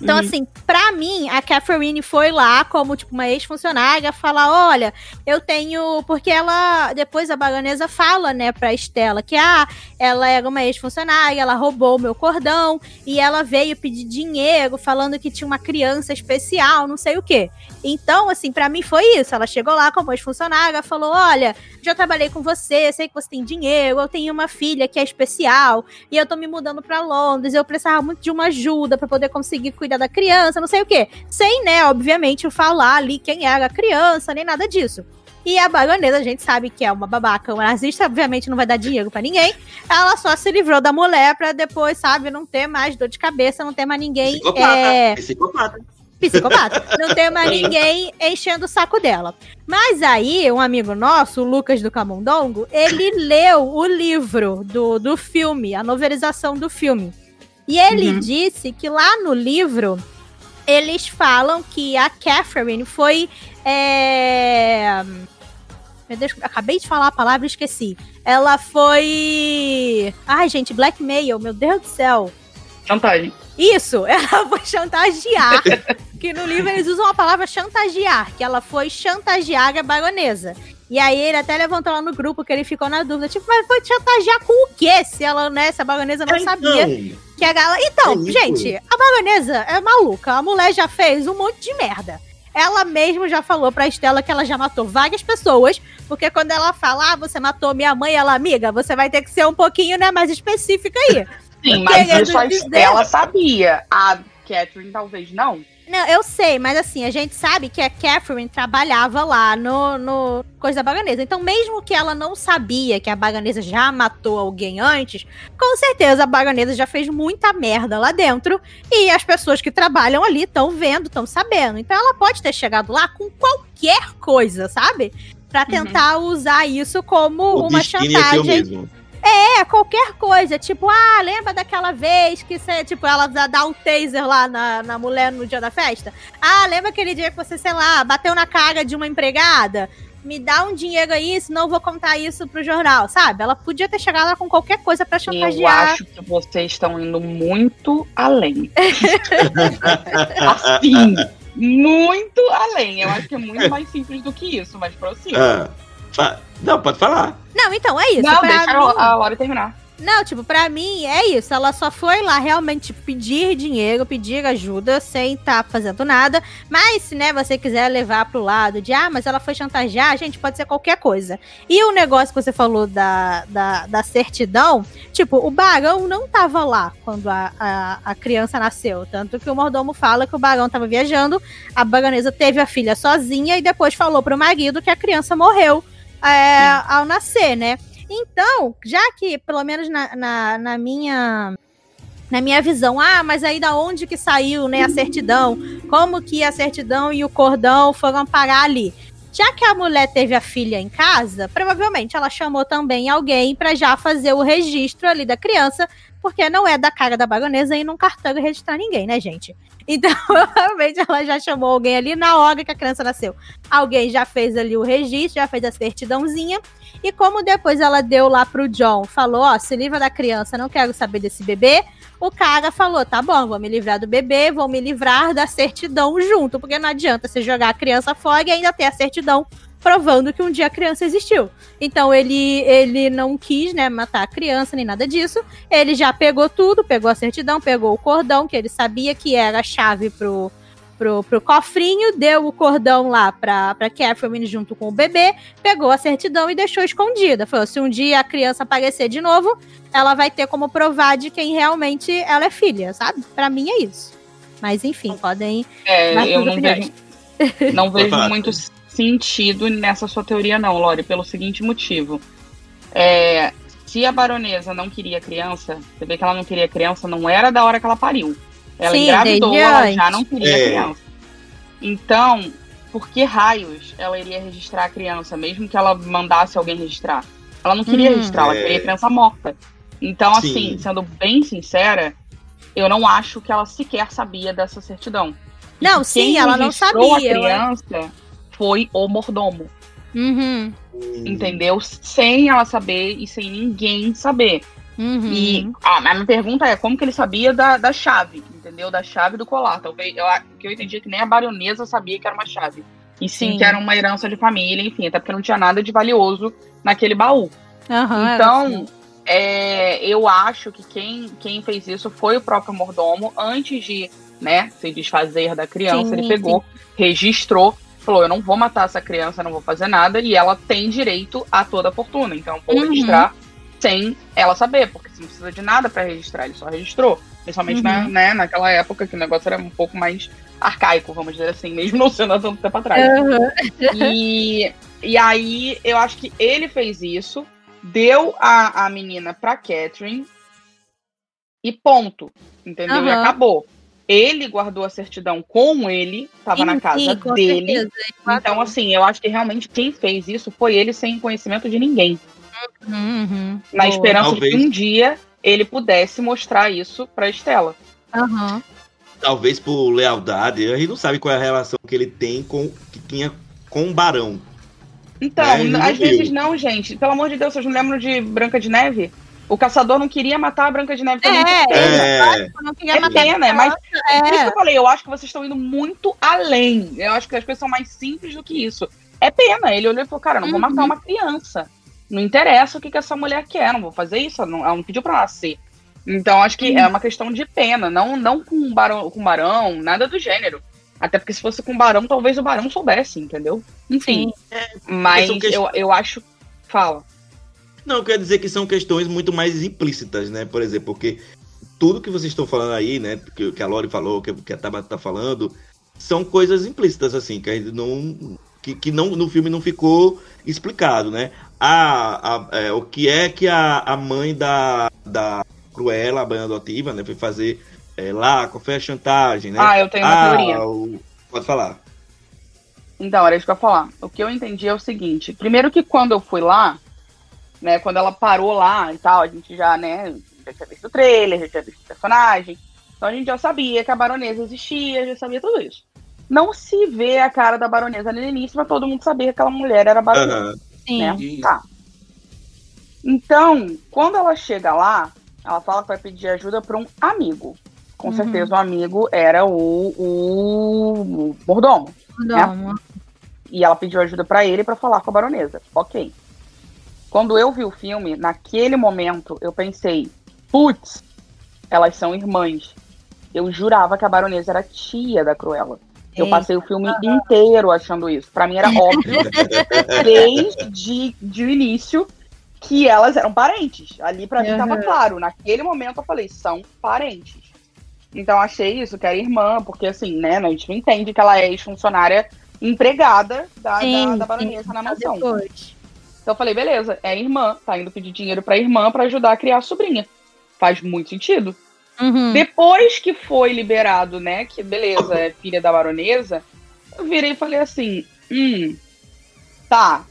Então, uhum. assim, pra mim, a Catherine foi lá como, tipo, uma ex-funcionária falar, olha, eu tenho... Porque ela, depois a baronesa fala, né, pra Estela que, ah, ela era uma ex-funcionária, ela roubou o meu cordão e ela veio pedir dinheiro falando que tinha uma criança especial, não sei o quê. Então, assim, para mim foi isso. Ela chegou lá como ex-funcionária, falou, olha, já trabalhei com você, sei que você tem dinheiro, eu tenho uma filha que é especial e eu tô me mudando para Londres, eu precisava muito de uma ajuda para poder conseguir cuidar da criança, não sei o quê. Sem, né, obviamente, falar ali quem era a criança, nem nada disso. E a baronesa, a gente sabe que é uma babaca, uma nazista, obviamente não vai dar dinheiro para ninguém. Ela só se livrou da mulher para depois, sabe, não ter mais dor de cabeça, não ter mais ninguém. Psicopata, é... psicopata. Psicopata. Não tem mais ninguém enchendo o saco dela. Mas aí, um amigo nosso, o Lucas do Camundongo, ele leu o livro do, do filme, a novelização do filme. E ele uhum. disse que lá no livro eles falam que a Catherine foi. É... Meu Deus, acabei de falar a palavra e esqueci. Ela foi. Ai, gente, blackmail, meu Deus do céu. Chantagem. Isso, ela foi chantagear. que no livro eles usam a palavra chantagear, que ela foi chantagear a baronesa. E aí ele até levantou lá no grupo que ele ficou na dúvida, tipo, mas foi chantagear com o quê? Se ela, né, se a baronesa não é, sabia então. que a gala. Então, é gente, a baronesa é maluca. A mulher já fez um monte de merda. Ela mesma já falou pra Estela que ela já matou várias pessoas, porque quando ela fala, ah, você matou minha mãe, ela, amiga, você vai ter que ser um pouquinho, né, mais específica aí. Sim, mas isso a Estela sabia. A Catherine talvez não. Não, eu sei, mas assim, a gente sabe que a Catherine trabalhava lá no, no Coisa da Baganesa. Então, mesmo que ela não sabia que a Baganesa já matou alguém antes, com certeza a Baganesa já fez muita merda lá dentro. E as pessoas que trabalham ali estão vendo, estão sabendo. Então, ela pode ter chegado lá com qualquer coisa, sabe? Pra uhum. tentar uhum. usar isso como o uma chantagem. É, qualquer coisa. Tipo, ah, lembra daquela vez que você, tipo, ela dá um taser lá na, na mulher no dia da festa? Ah, lembra aquele dia que você, sei lá, bateu na cara de uma empregada? Me dá um dinheiro aí, senão eu vou contar isso pro jornal, sabe? Ela podia ter chegado lá com qualquer coisa para chantagear. Eu acho que vocês estão indo muito além. assim, muito além. Eu acho que é muito mais simples do que isso, mas prossiga. Ah, não, pode falar. Não, então, é isso. Não, deixa mim... a hora terminar. Não, tipo, pra mim é isso. Ela só foi lá realmente tipo, pedir dinheiro, pedir ajuda, sem estar tá fazendo nada. Mas, se né, você quiser levar pro lado de, ah, mas ela foi chantagear, gente, pode ser qualquer coisa. E o negócio que você falou da, da, da certidão, tipo, o barão não tava lá quando a, a, a, criança nasceu. Tanto que o mordomo fala que o barão tava viajando, a baronesa teve a filha sozinha e depois falou pro marido que a criança morreu é, ao nascer, né? Então, já que, pelo menos na, na, na, minha na minha visão, ah, mas aí da onde que saiu, né, a certidão? Como que a certidão e o cordão foram parar ali? Já que a mulher teve a filha em casa, provavelmente ela chamou também alguém para já fazer o registro ali da criança, porque não é da cara da baronesa ir num cartão registrar ninguém, né, gente? Então, provavelmente ela já chamou alguém ali na hora que a criança nasceu. Alguém já fez ali o registro, já fez a certidãozinha. E como depois ela deu lá pro John, falou: Ó, se livra da criança, não quero saber desse bebê. O cara falou: tá bom, vou me livrar do bebê, vou me livrar da certidão junto, porque não adianta você jogar a criança fora e ainda ter a certidão provando que um dia a criança existiu. Então ele ele não quis, né, matar a criança nem nada disso. Ele já pegou tudo, pegou a certidão, pegou o cordão que ele sabia que era a chave pro pro, pro cofrinho, deu o cordão lá pra, pra Catherine junto com o bebê, pegou a certidão e deixou escondida. Falou: se um dia a criança aparecer de novo, ela vai ter como provar de quem realmente ela é filha, sabe? Para mim é isso. Mas enfim, podem. É, eu não vejo, não vejo muito sentido nessa sua teoria, não, Lore, pelo seguinte motivo. É, se a baronesa não queria criança, você vê que ela não queria criança, não era da hora que ela pariu. Ela Sim, engravidou, ela já não queria é. criança. Então, por que raios ela iria registrar a criança, mesmo que ela mandasse alguém registrar? Ela não queria hum, registrar, ela é. queria criança morta. Então, Sim. assim, sendo bem sincera, eu não acho que ela sequer sabia dessa certidão. Não, sim, ela não sabia. A criança foi o mordomo. Uhum. Entendeu? Sem ela saber e sem ninguém saber. Uhum. E a minha pergunta é como que ele sabia da, da chave, entendeu? Da chave do colar. Talvez eu, que eu entendi é que nem a baronesa sabia que era uma chave. E sim, sim, que era uma herança de família, enfim, até porque não tinha nada de valioso naquele baú. Uhum, então, é, eu acho que quem, quem fez isso foi o próprio mordomo, antes de né, se desfazer da criança, sim, ele pegou, sim. registrou falou: eu não vou matar essa criança, não vou fazer nada, e ela tem direito a toda a fortuna. Então vou uhum. registrar sem ela saber, porque você não precisa de nada para registrar, ele só registrou. Principalmente uhum. na, né, naquela época que o negócio era um pouco mais arcaico, vamos dizer assim, mesmo não sendo há tanto tempo atrás. Uhum. E, e aí eu acho que ele fez isso, deu a, a menina pra Catherine e ponto. Entendeu? Uhum. E acabou. Ele guardou a certidão com ele, estava na casa sim, dele. Certeza, então, assim, eu acho que realmente quem fez isso foi ele sem conhecimento de ninguém. Uhum, na Boa. esperança Talvez. de que um dia ele pudesse mostrar isso pra Estela. Uhum. Talvez por lealdade, a gente não sabe qual é a relação que ele tem com que tinha com o Barão. Então, né? às vezes não, gente. Pelo amor de Deus, vocês não lembram de Branca de Neve? O caçador não queria matar a Branca de Neve também. É, é, não queria é matar pena, mas é. isso que eu falei, eu acho que vocês estão indo muito além. Eu acho que as coisas são mais simples do que isso. É pena. Ele olhou e falou, cara, não vou matar uhum. uma criança. Não interessa o que, que essa mulher quer, não vou fazer isso, não, ela não pediu pra nascer. Então, acho que uhum. é uma questão de pena, não, não com barão, com barão, nada do gênero. Até porque se fosse com barão, talvez o barão soubesse, entendeu? Enfim. É, mas eu, eu acho. Fala. Não, quer dizer que são questões muito mais implícitas, né? Por exemplo, porque tudo que vocês estão falando aí, né? Que, que a Lori falou, que, que a Tabata tá falando, são coisas implícitas, assim, que a gente não. Que, que não, no filme não ficou explicado, né? A, a, é, o que é que a, a mãe da, da Cruella, a mãe adotiva, né? Foi fazer é, lá, qual foi a chantagem, né? Ah, eu tenho uma ah, teoria. O... Pode falar. Então, era isso que eu ia falar. O que eu entendi é o seguinte: primeiro que quando eu fui lá, né? Quando ela parou lá e tal, a gente já, né, já tinha visto o trailer, já tinha visto o personagem. Então a gente já sabia que a baronesa existia, já sabia tudo isso. Não se vê a cara da baronesa no início, mas todo mundo sabia que aquela mulher era baronesa. Uhum. Sim. Né? Tá. Então, quando ela chega lá, ela fala que vai pedir ajuda para um amigo. Com uhum. certeza o amigo era o, o mordomo. Mordomo. Né? E ela pediu ajuda para ele para falar com a baronesa. Ok. Quando eu vi o filme, naquele momento, eu pensei, putz, elas são irmãs. Eu jurava que a baronesa era tia da Cruella. Eu passei o filme inteiro achando isso. Para mim era óbvio, desde de o início, que elas eram parentes. Ali para mim tava claro. Naquele momento eu falei, são parentes. Então achei isso, que era irmã, porque assim, né, a gente não entende que ela é ex-funcionária empregada da, sim, da, da baronesa sim, na mansão. Depois. Então eu falei, beleza, é irmã, tá indo pedir dinheiro pra irmã para ajudar a criar a sobrinha. Faz muito sentido. Uhum. Depois que foi liberado, né, que beleza, é filha da baronesa, eu virei e falei assim, hum, tá.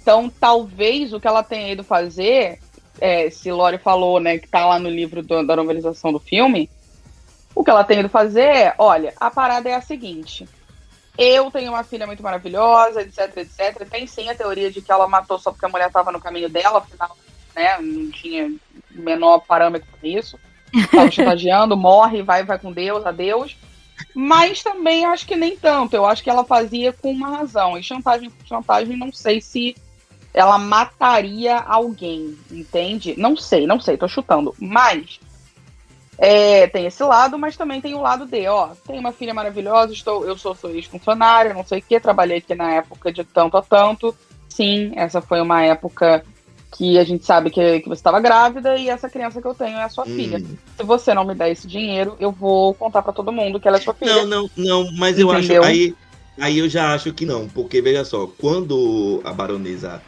Então talvez o que ela tenha ido fazer, é, se Lori falou, né, que tá lá no livro do, da novelização do filme, o que ela tem ido fazer é, olha, a parada é a seguinte, eu tenho uma filha muito maravilhosa, etc, etc. Tem sim a teoria de que ela matou só porque a mulher estava no caminho dela, afinal, né, não tinha menor parâmetro para isso. Estava chantageando, morre, vai, vai com Deus, adeus. Mas também acho que nem tanto. Eu acho que ela fazia com uma razão. E chantagem por chantagem, não sei se ela mataria alguém, entende? Não sei, não sei, tô chutando. Mas é, tem esse lado, mas também tem o lado de, ó, tem uma filha maravilhosa, estou, eu sou sua ex-funcionária, não sei o que, trabalhei aqui na época de tanto a tanto. Sim, essa foi uma época que a gente sabe que, que você estava grávida e essa criança que eu tenho é a sua hum. filha. Se você não me der esse dinheiro, eu vou contar para todo mundo que ela é sua filha. Não, não, não, mas eu Entendeu? acho aí aí eu já acho que não, porque veja só, quando a baronesa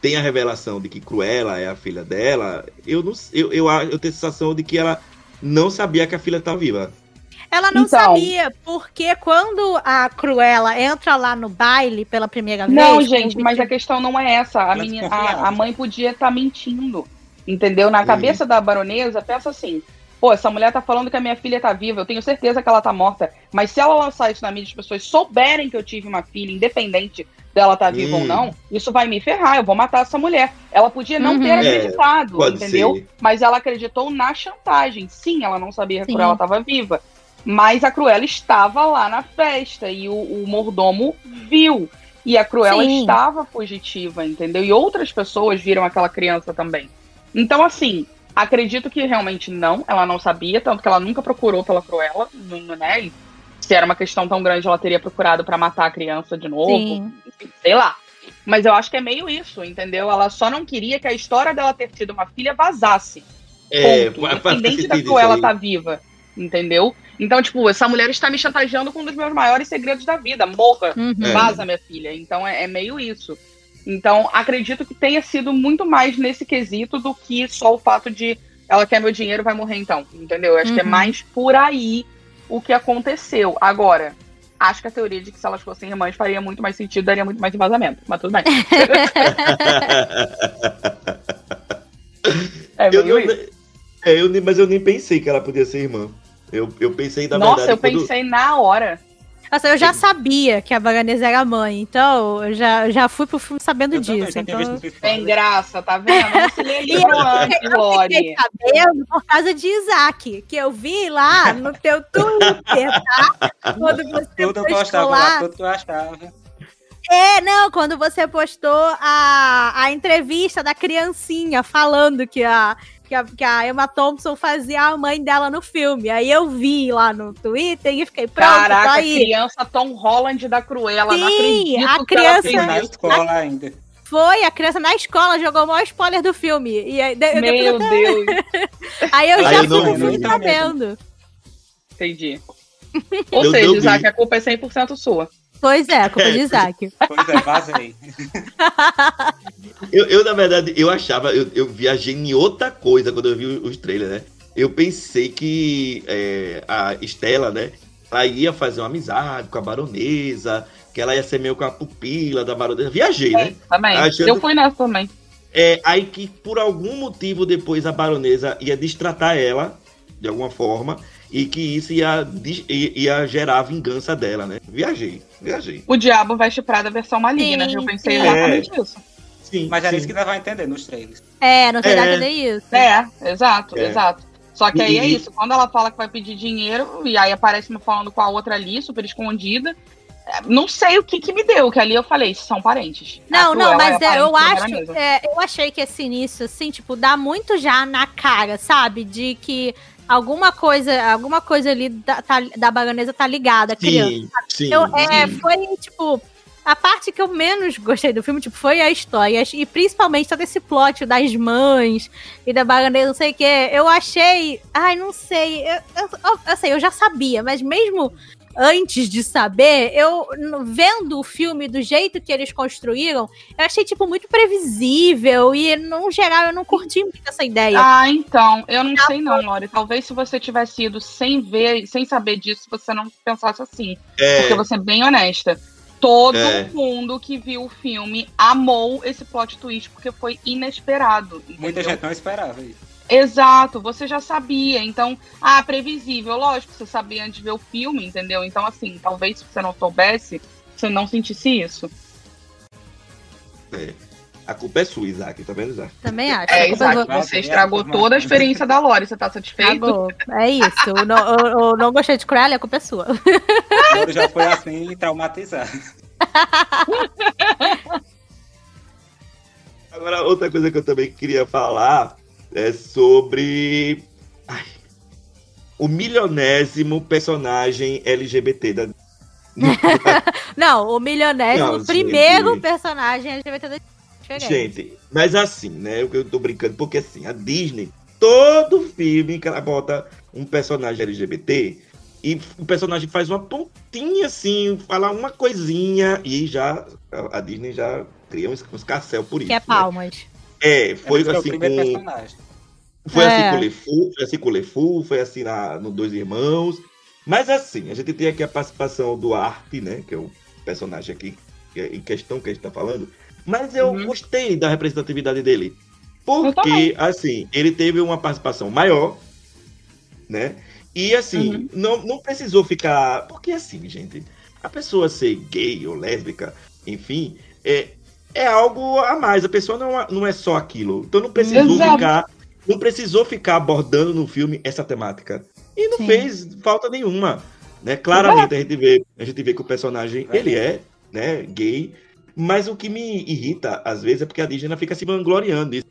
tem a revelação de que Cruella é a filha dela, eu não eu, eu, eu tenho a sensação de que ela não sabia que a filha estava viva. Ela não então, sabia, porque quando a Cruella entra lá no baile pela primeira vez. Não, gente, mas a questão não é essa. A, menina, a, a mãe podia estar tá mentindo. Entendeu? Na cabeça da baronesa, pensa assim: pô, essa mulher tá falando que a minha filha tá viva, eu tenho certeza que ela tá morta. Mas se ela lançar isso na mídia, as pessoas souberem que eu tive uma filha, independente dela tá viva hum. ou não, isso vai me ferrar, eu vou matar essa mulher. Ela podia não uhum. ter acreditado, é, entendeu? Ser. Mas ela acreditou na chantagem. Sim, ela não sabia que ela estava viva. Mas a Cruella estava lá na festa e o, o mordomo viu. E a Cruella Sim. estava fugitiva, entendeu? E outras pessoas viram aquela criança também. Então, assim, acredito que realmente não, ela não sabia, tanto que ela nunca procurou pela Cruella, né? Se era uma questão tão grande, ela teria procurado para matar a criança de novo. Sim. Sei lá. Mas eu acho que é meio isso, entendeu? Ela só não queria que a história dela ter tido uma filha vazasse. É, ponto. Independente da Cruella tá viva. Entendeu? Então, tipo, essa mulher está me chantageando com um dos meus maiores segredos da vida. Morra, uhum. vaza, minha filha. Então é, é, meio isso. Então, acredito que tenha sido muito mais nesse quesito do que só o fato de ela quer meu dinheiro, vai morrer então. Entendeu? Eu acho uhum. que é uhum. mais por aí o que aconteceu. Agora, acho que a teoria de que se elas fossem irmãs faria muito mais sentido, daria muito mais vazamento. Mas tudo bem. é eu não, é, eu, mas eu nem pensei que ela podia ser irmã. Eu, eu pensei, na Nossa, verdade... Nossa, eu quando... pensei na hora. Nossa, eu já sabia que a Baganesa era mãe, então eu já, já fui pro filme sabendo eu disso. Então... Tem graça, tá vendo? Não se lê livro antes, sabendo por causa de Isaac, que eu vi lá no teu Twitter, tá? Quando você tudo postou lá, lá, tudo que eu achava. É, não, quando você postou a, a entrevista da criancinha falando que a, que a, que a Emma Thompson fazia a mãe dela no filme. Aí eu vi lá no Twitter e fiquei pronto, Caraca, tá aí. criança Tom Holland da Cruella, Sim, não a criança na escola a... ainda. Foi, a criança na escola jogou o maior spoiler do filme. E aí, Meu Deus! aí eu já fui no filme sabendo. Entendi. Ou eu seja, Isaac, a culpa é 100% sua. Pois é, a culpa é de Isaac. Pois é, eu, eu, na verdade, eu achava, eu, eu viajei em outra coisa quando eu vi os trailers, né? Eu pensei que é, a Estela, né? Ela ia fazer uma amizade com a baronesa, que ela ia ser meio com a pupila da baronesa. Viajei, é, né? Também. Achando... Eu fui nessa também. É, aí que por algum motivo depois a baronesa ia destratar ela, de alguma forma, e que isso ia, ia gerar a vingança dela, né? Viajei, viajei. O diabo vai chuprar da versão maligna, sim, eu pensei sim. exatamente é. isso. Sim, Mas era sim. isso que nós vai entender nos trailers. É, não sei é. entender isso. É, exato, é. exato. Só que aí é isso, quando ela fala que vai pedir dinheiro, e aí aparece uma falando com a outra ali, super escondida, é, não sei o que que me deu, que ali eu falei, são parentes. Não, não, mas é, eu acho, é, eu achei que esse início, assim, tipo, dá muito já na cara, sabe? De que alguma coisa, alguma coisa ali da, tá, da baganesa tá ligada, sim, criança. Sim, é, sim. Foi, tipo, a parte que eu menos gostei do filme, tipo, foi a história. E principalmente todo esse plot das mães e da baganesa, não sei o que. Eu achei. Ai, não sei. Eu, eu, eu, eu, sei, eu já sabia, mas mesmo antes de saber, eu vendo o filme do jeito que eles construíram, eu achei tipo muito previsível e no geral eu não curti muito essa ideia. Ah, então, eu não sei não, Lore. Talvez se você tivesse ido sem ver, sem saber disso, você não pensasse assim. É... Porque você é bem honesta. Todo é. mundo que viu o filme amou esse plot twist porque foi inesperado. Entendeu? Muita gente não esperava isso. Exato, você já sabia. Então, ah, previsível, lógico, você sabia antes de ver o filme, entendeu? Então, assim, talvez se você não soubesse, você não sentisse isso. É. A culpa é sua, Isaac, tá vendo, Isaac? Também acho. É, Isaac, você estragou toda a experiência da Lore, você tá satisfeito? Estragou. É isso. Eu não, eu, eu não gostei de Cruella, a culpa é sua. Eu já foi assim traumatizado. Agora, outra coisa que eu também queria falar é sobre ai, o milionésimo personagem LGBT da. não, o milionésimo não, primeiro gente, personagem LGBT da. Gente, mas assim, né? Eu, eu tô brincando, porque assim, a Disney, todo filme que ela bota um personagem LGBT, e o personagem faz uma pontinha assim, fala uma coisinha, e já a Disney já cria uns, uns carcel por isso. Que é palmas. Né? É, foi é assim com. Personagem. Foi assim é. assim com o LeFou, foi assim com o foi assim na, no Dois Irmãos. Mas assim, a gente tem aqui a participação do Arte, né? Que é o personagem aqui é em questão que a gente tá falando. Mas eu uhum. gostei da representatividade dele. Porque, assim, ele teve uma participação maior, né? E assim, uhum. não, não precisou ficar. Porque assim, gente, a pessoa ser gay ou lésbica, enfim, é, é algo a mais. A pessoa não, é, não é só aquilo. Então não precisou Exato. ficar. Não precisou ficar abordando no filme essa temática. E não Sim. fez falta nenhuma. Né? Claramente a gente, vê, a gente vê que o personagem, é. ele é né, gay. Mas o que me irrita, às vezes, é porque a Disney fica se vangloriando disso.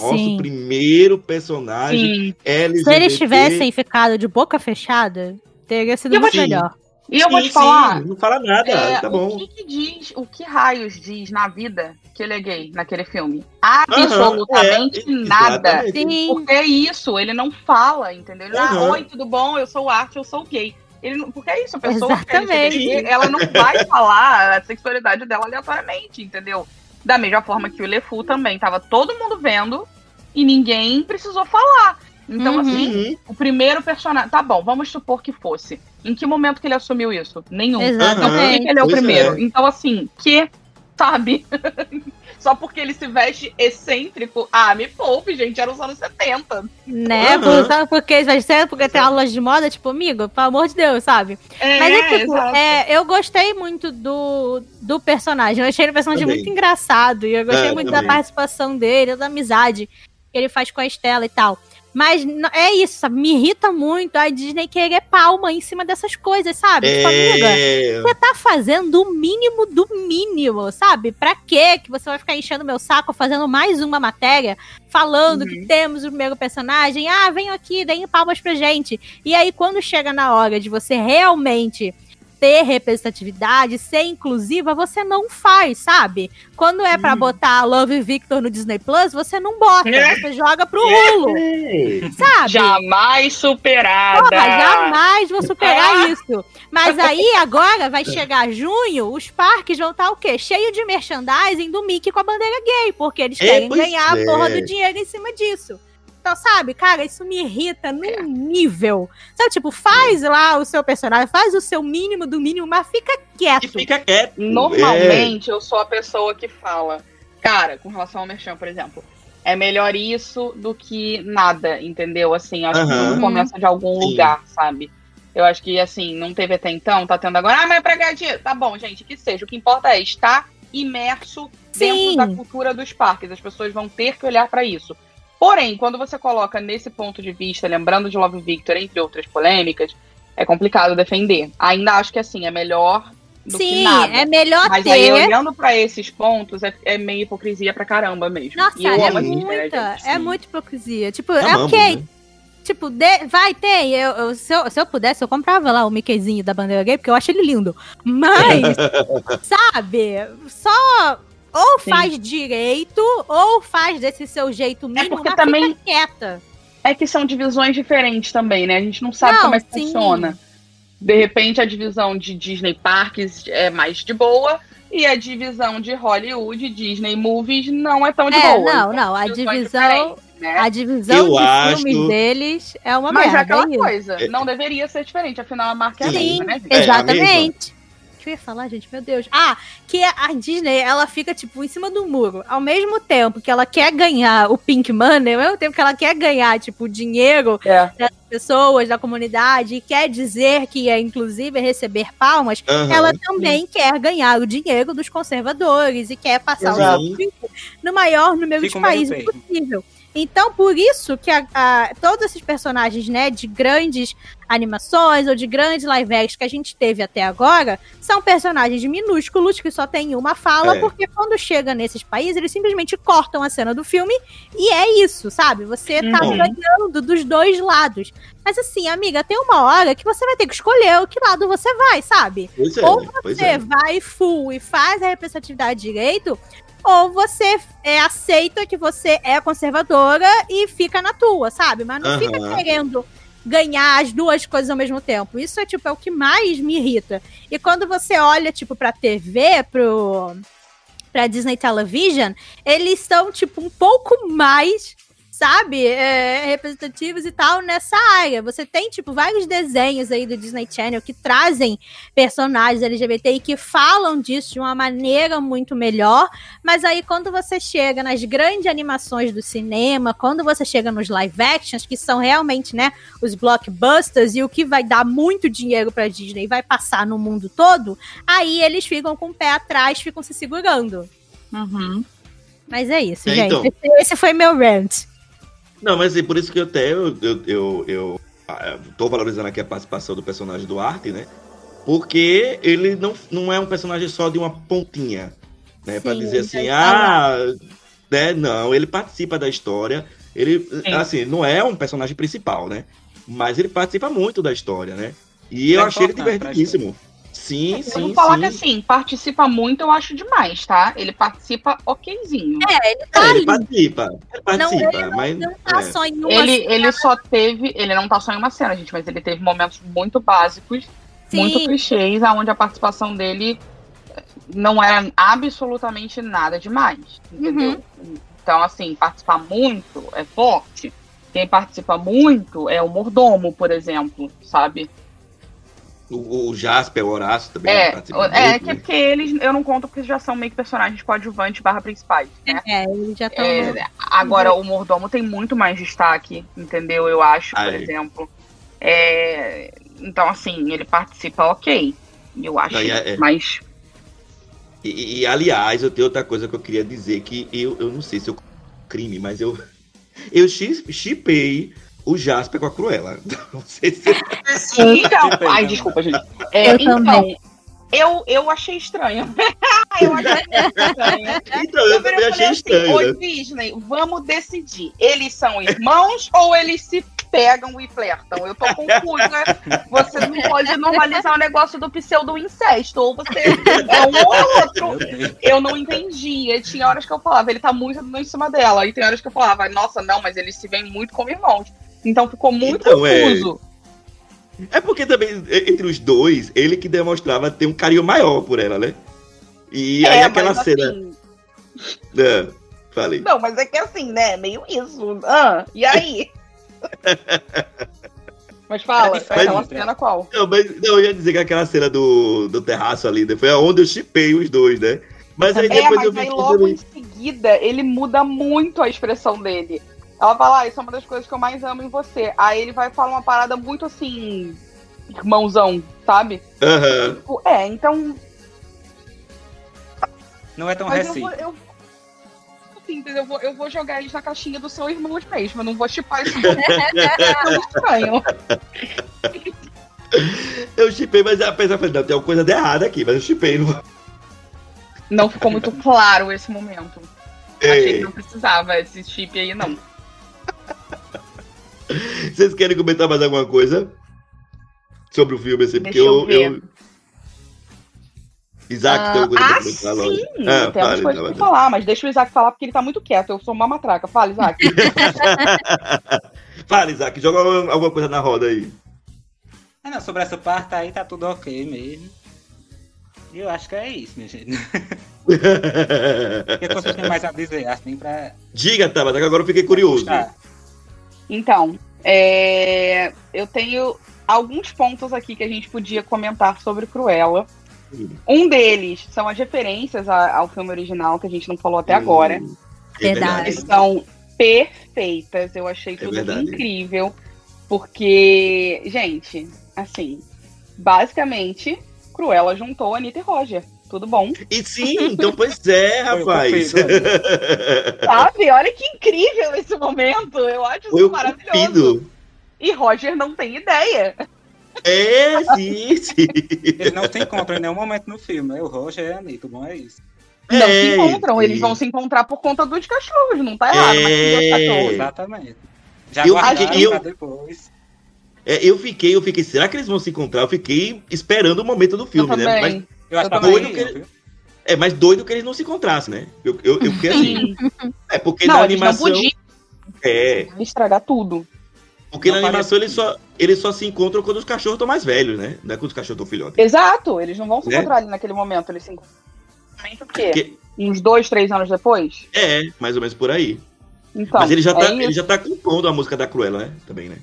Nosso primeiro personagem Sim. LGBT. Se eles tivessem ficado de boca fechada, teria sido muito melhor. E eu sim, vou te falar. Sim, não fala nada, é, tá bom. O que, que, diz, o que raios diz na vida que ele é gay naquele filme? Absolutamente uhum, é, nada. Sim. Porque é isso, ele não fala, entendeu? Ele, uhum. ah, oi, tudo bom? Eu sou o Arte, eu sou gay. Ele, porque é isso, a pessoa Exatamente. ela não vai falar a sexualidade dela aleatoriamente, entendeu? Da mesma forma que o LeFou também, tava todo mundo vendo e ninguém precisou falar. Então, Uhum. assim, o primeiro personagem. Tá bom, vamos supor que fosse. Em que momento que ele assumiu isso? Nenhum. Então, por que Exatamente. que ele é o Pois primeiro? é. Então, assim, que, sabe? Só porque ele se veste excêntrico. Ah, me poupe, gente. Era os anos 70. Né? Por- Sabe por que vai ser? Porque tem aulas de moda, tipo, amigo, pelo amor de Deus, sabe? É, Mas é tipo, é, eu gostei muito do, do personagem. Eu achei ele um personagem Também. muito engraçado. E eu gostei É, muito também. da participação dele, da amizade que ele faz com a Estela e tal. Mas é isso, sabe? Me irrita muito a Disney querer palma em cima dessas coisas, sabe? Tipo, amiga, É... você tá fazendo o mínimo do mínimo, sabe? Pra quê que você vai ficar enchendo meu saco fazendo mais uma matéria falando Uhum. que temos o primeiro personagem? Ah, venham aqui, deem palmas pra gente. E aí, quando chega na hora de você realmente ter representatividade, ser inclusiva, você não faz, sabe? Quando é pra Uhum. botar Love Victor no Disney Plus, você não bota, É. você joga pro Hulu, sabe? Jamais superada. Porra, jamais vou superar isso. Mas aí, agora, vai chegar junho, os parques vão estar o quê? Cheio de merchandising do Mickey com a bandeira gay, porque eles É, querem pois ganhar é. a porra do dinheiro em cima disso. Então, sabe, cara, isso me irrita num nível. Sabe, tipo, faz lá o seu personagem, faz o seu mínimo do mínimo, mas fica E quieto. fica quieto. Normalmente eu sou a pessoa que fala, cara, com relação ao Merchan, por exemplo, é melhor isso do que nada, entendeu? Assim, acho que Aham. tudo começa de algum Sim. lugar, sabe? Eu acho que, assim, não teve até então, tá tendo agora, ah, mas é pra ganhar dinheiro. Tá bom, gente, que seja. O que importa é estar imerso Sim. dentro da cultura dos parques. As pessoas vão ter que olhar pra isso. Porém, quando você coloca nesse ponto de vista, lembrando de Love Victor, entre outras polêmicas, é complicado defender. Ainda acho que, assim, é melhor do que Sim, nada. é melhor Mas ter. aí, olhando pra esses pontos, é, é meio hipocrisia pra caramba mesmo. Nossa, E é muita, gente? é Sim. muito hipocrisia. Tipo, é Amamos, ok, né? Tipo, de- vai, tem. Eu, eu- se, eu, se eu pudesse, eu comprava lá o Mickeyzinho da bandeira gay, porque eu acho ele lindo. Mas, sabe, só ou Sim. faz direito, ou faz desse seu jeito mínimo, porque mas também- fica quieta. É que são divisões diferentes também, né? A gente não sabe Não, como é que sim. funciona. De repente, a divisão de Disney Parques é mais de boa. E a divisão de Hollywood, Disney Movies, não é tão de É, boa. não, Então, não, a divisão, né? a divisão Eu de acho- filmes deles é uma Mas é merda. aquela é isso. coisa, não deveria ser diferente, afinal a marca é a Sim. mesma, né, gente? É, a Exatamente. Que eu ia falar, gente? Meu Deus. Ah, que a Disney, ela fica, tipo, em cima do muro. Ao mesmo tempo que ela quer ganhar o Pink Money, ao mesmo tempo que ela quer ganhar, tipo, dinheiro É. das pessoas, da comunidade, e quer dizer que é, inclusive, receber palmas, Aham. ela também quer ganhar o dinheiro dos conservadores e quer passar Exato. o no maior número Fica de países possível. Então, por isso que a- a- todos esses personagens, né, de grandes animações ou de grandes live actions que a gente teve até agora, são personagens minúsculos que só tem uma fala, É. porque quando chega nesses países, eles simplesmente cortam a cena do filme e é isso, sabe? Você tá Uhum. ganhando dos dois lados. Mas assim, amiga, tem uma hora que você vai ter que escolher o que lado você vai, sabe? Pois é, Ou pois você é. vai full e faz a representatividade direito, ou você é, aceita que você é conservadora e fica na tua, sabe? Mas não fica Aham. querendo ganhar as duas coisas ao mesmo tempo. Isso é tipo é o que mais me irrita. E quando você olha tipo pra TV, pro pra Disney Television, eles são tipo um pouco mais sabe, é, representativos e tal nessa área. Você tem, tipo, vários desenhos aí do Disney Channel que trazem personagens LGBT e que falam disso de uma maneira muito melhor, mas aí quando você chega nas grandes animações do cinema, quando você chega nos live actions, que são realmente, né, os blockbusters e o que vai dar muito dinheiro pra Disney e vai passar no mundo todo, aí eles ficam com o pé atrás, ficam se segurando. Uhum. Mas é isso, É, gente. então. Esse, esse foi meu rant. Não, mas é por isso que eu até eu, eu, eu, eu, ah, tô valorizando aqui a participação do personagem do Arte, né? Porque ele não, não é um personagem só de uma pontinha, né? Pra Sim, dizer assim, ah, né? Não, ele participa da história. Ele, assim, não é um personagem principal, né? Mas ele participa muito da história, né? E eu É achei ele divertidíssimo. Sim, Eu sim, vou falar sim. que assim, participa muito, eu acho demais, tá? Ele participa okzinho. É, ele É, tá ele ali. participa, ele participa, ele não, mas não tá é. só em uma Ele, ele só teve. Ele não tá só em uma cena, gente, mas ele teve momentos muito básicos, muito Sim, clichês, onde a participação dele não era absolutamente nada demais. Entendeu? Então, assim, participar muito é forte. Quem participa muito é o mordomo, por exemplo, sabe? O, o Jasper, o Horácio também É, é que, né? porque eles eu não conto porque já são meio que personagens coadjuvantes barra principais, né? É, eles já estão. É, agora, o mordomo tem muito mais destaque, entendeu? Eu acho, por Ah, é. exemplo. É, então, assim, ele participa ok. Eu acho. E é- é. Mas. E, e, aliás, eu tenho outra coisa que eu queria dizer que eu, eu não sei se eu crime, mas eu eu chi- chipei o Jasper com a Cruella. Não sei se Então, Perfeito. ai, desculpa, gente. É, Eu então, também. eu, eu achei estranho. eu achei estranho. Então, eu também achei assim, estranho, né? Disney, vamos decidir. Eles são irmãos ou eles se pegam e flertam? Eu tô confusa. Você não pode normalizar o negócio do pseudo-incesto. Ou você é um ou outro. Meu Deus. Eu não entendia. Tinha horas que eu falava, ele tá muito em cima dela. E tem horas que eu falava, nossa, não, mas eles se veem muito como irmãos. Então ficou muito Então, é. confuso. É porque também, entre os dois, ele que demonstrava ter um carinho maior por ela, né? E aí É, aquela mas, cena. assim, É, falei. Não, mas é que assim, né? Meio isso. Ah, e aí? Mas fala, É diferente, aquela né? cena qual? Não, mas não, eu ia dizer que aquela cena do, do terraço ali né, foi onde eu chipei os dois, né? Mas aí É, depois eu mas vi aí logo também- em seguida ele muda muito a expressão dele. Ela fala, ah, isso é uma das coisas que eu mais amo em você. Aí ele vai falar uma parada muito assim, irmãozão, sabe? Aham. Tipo, é, então. Não é tão Mas eu vou. Eu, assim, entendeu? eu, vou, eu vou jogar eles na caixinha do seu irmão mesmo. Eu não vou chipar isso. É estranho. Eu chipei, mas a pessoa falou, não, tem uma coisa de errada aqui, mas eu chipei. Não... Não ficou muito claro esse momento. Achei que Ei, não precisava esse chip aí, não. Vocês querem comentar mais alguma coisa sobre o filme? Assim, porque Deixa eu eu, ver. eu- Isaac tem alguma coisa ah, pra comentar logo? sim! Ah, Temos fale, coisas tá, pra tá. falar, mas deixa o Isaac falar porque ele tá muito quieto. Eu sou uma matraca. Fala, Isaac. Fala, Isaac, joga alguma coisa na roda aí. Ah, não, sobre essa parte aí tá tudo ok mesmo. Eu acho que é isso, minha gente. O que vocês têm mais a dizer, assim, pra Diga, Tabata, que agora eu fiquei curioso. puxar? Então, é, eu tenho alguns pontos aqui que a gente podia comentar sobre Cruella. Um deles são as referências ao filme original, que a gente não falou até agora. É Verdade. São perfeitas. Eu achei É tudo verdade. incrível. Porque, gente, assim, basicamente, Cruella juntou Anitta e Roger. Tudo bom. E sim, então pois é, rapaz. Sabe? Olha que incrível esse momento. Eu acho Foi isso maravilhoso. Cupido. E Roger não tem ideia. É, sim, sim. Eles não se encontram em nenhum momento no filme, né? O Roger e a Anitta, bom é isso. Não É, se encontram, sim. eles vão se encontrar por conta dos cachorros, não tá errado, dois É. cachorros. Exatamente. Já Eu guardaram eu- pra depois. É, eu fiquei, eu fiquei, será que eles vão se encontrar? Eu fiquei esperando o momento do filme, né? Mas, também. Eu acho também. doido que- viu? é mais doido que eles não se encontrassem, né? Eu, eu, eu fiquei assim. Sim. É porque Não, na eles não animação. podiam É, estragar tudo. porque Não na animação eles só, eles só se encontram quando os cachorros estão mais velhos, né? Não é quando os cachorros estão filhotes. Exato, eles não vão se Né? encontrar ali naquele momento, eles se encontram. O quê? Porque- Uns dois, três anos depois? É, mais ou menos por aí. Então, Mas ele já, é tá, isso. ele já tá compondo a música da Cruella, né? Também, né?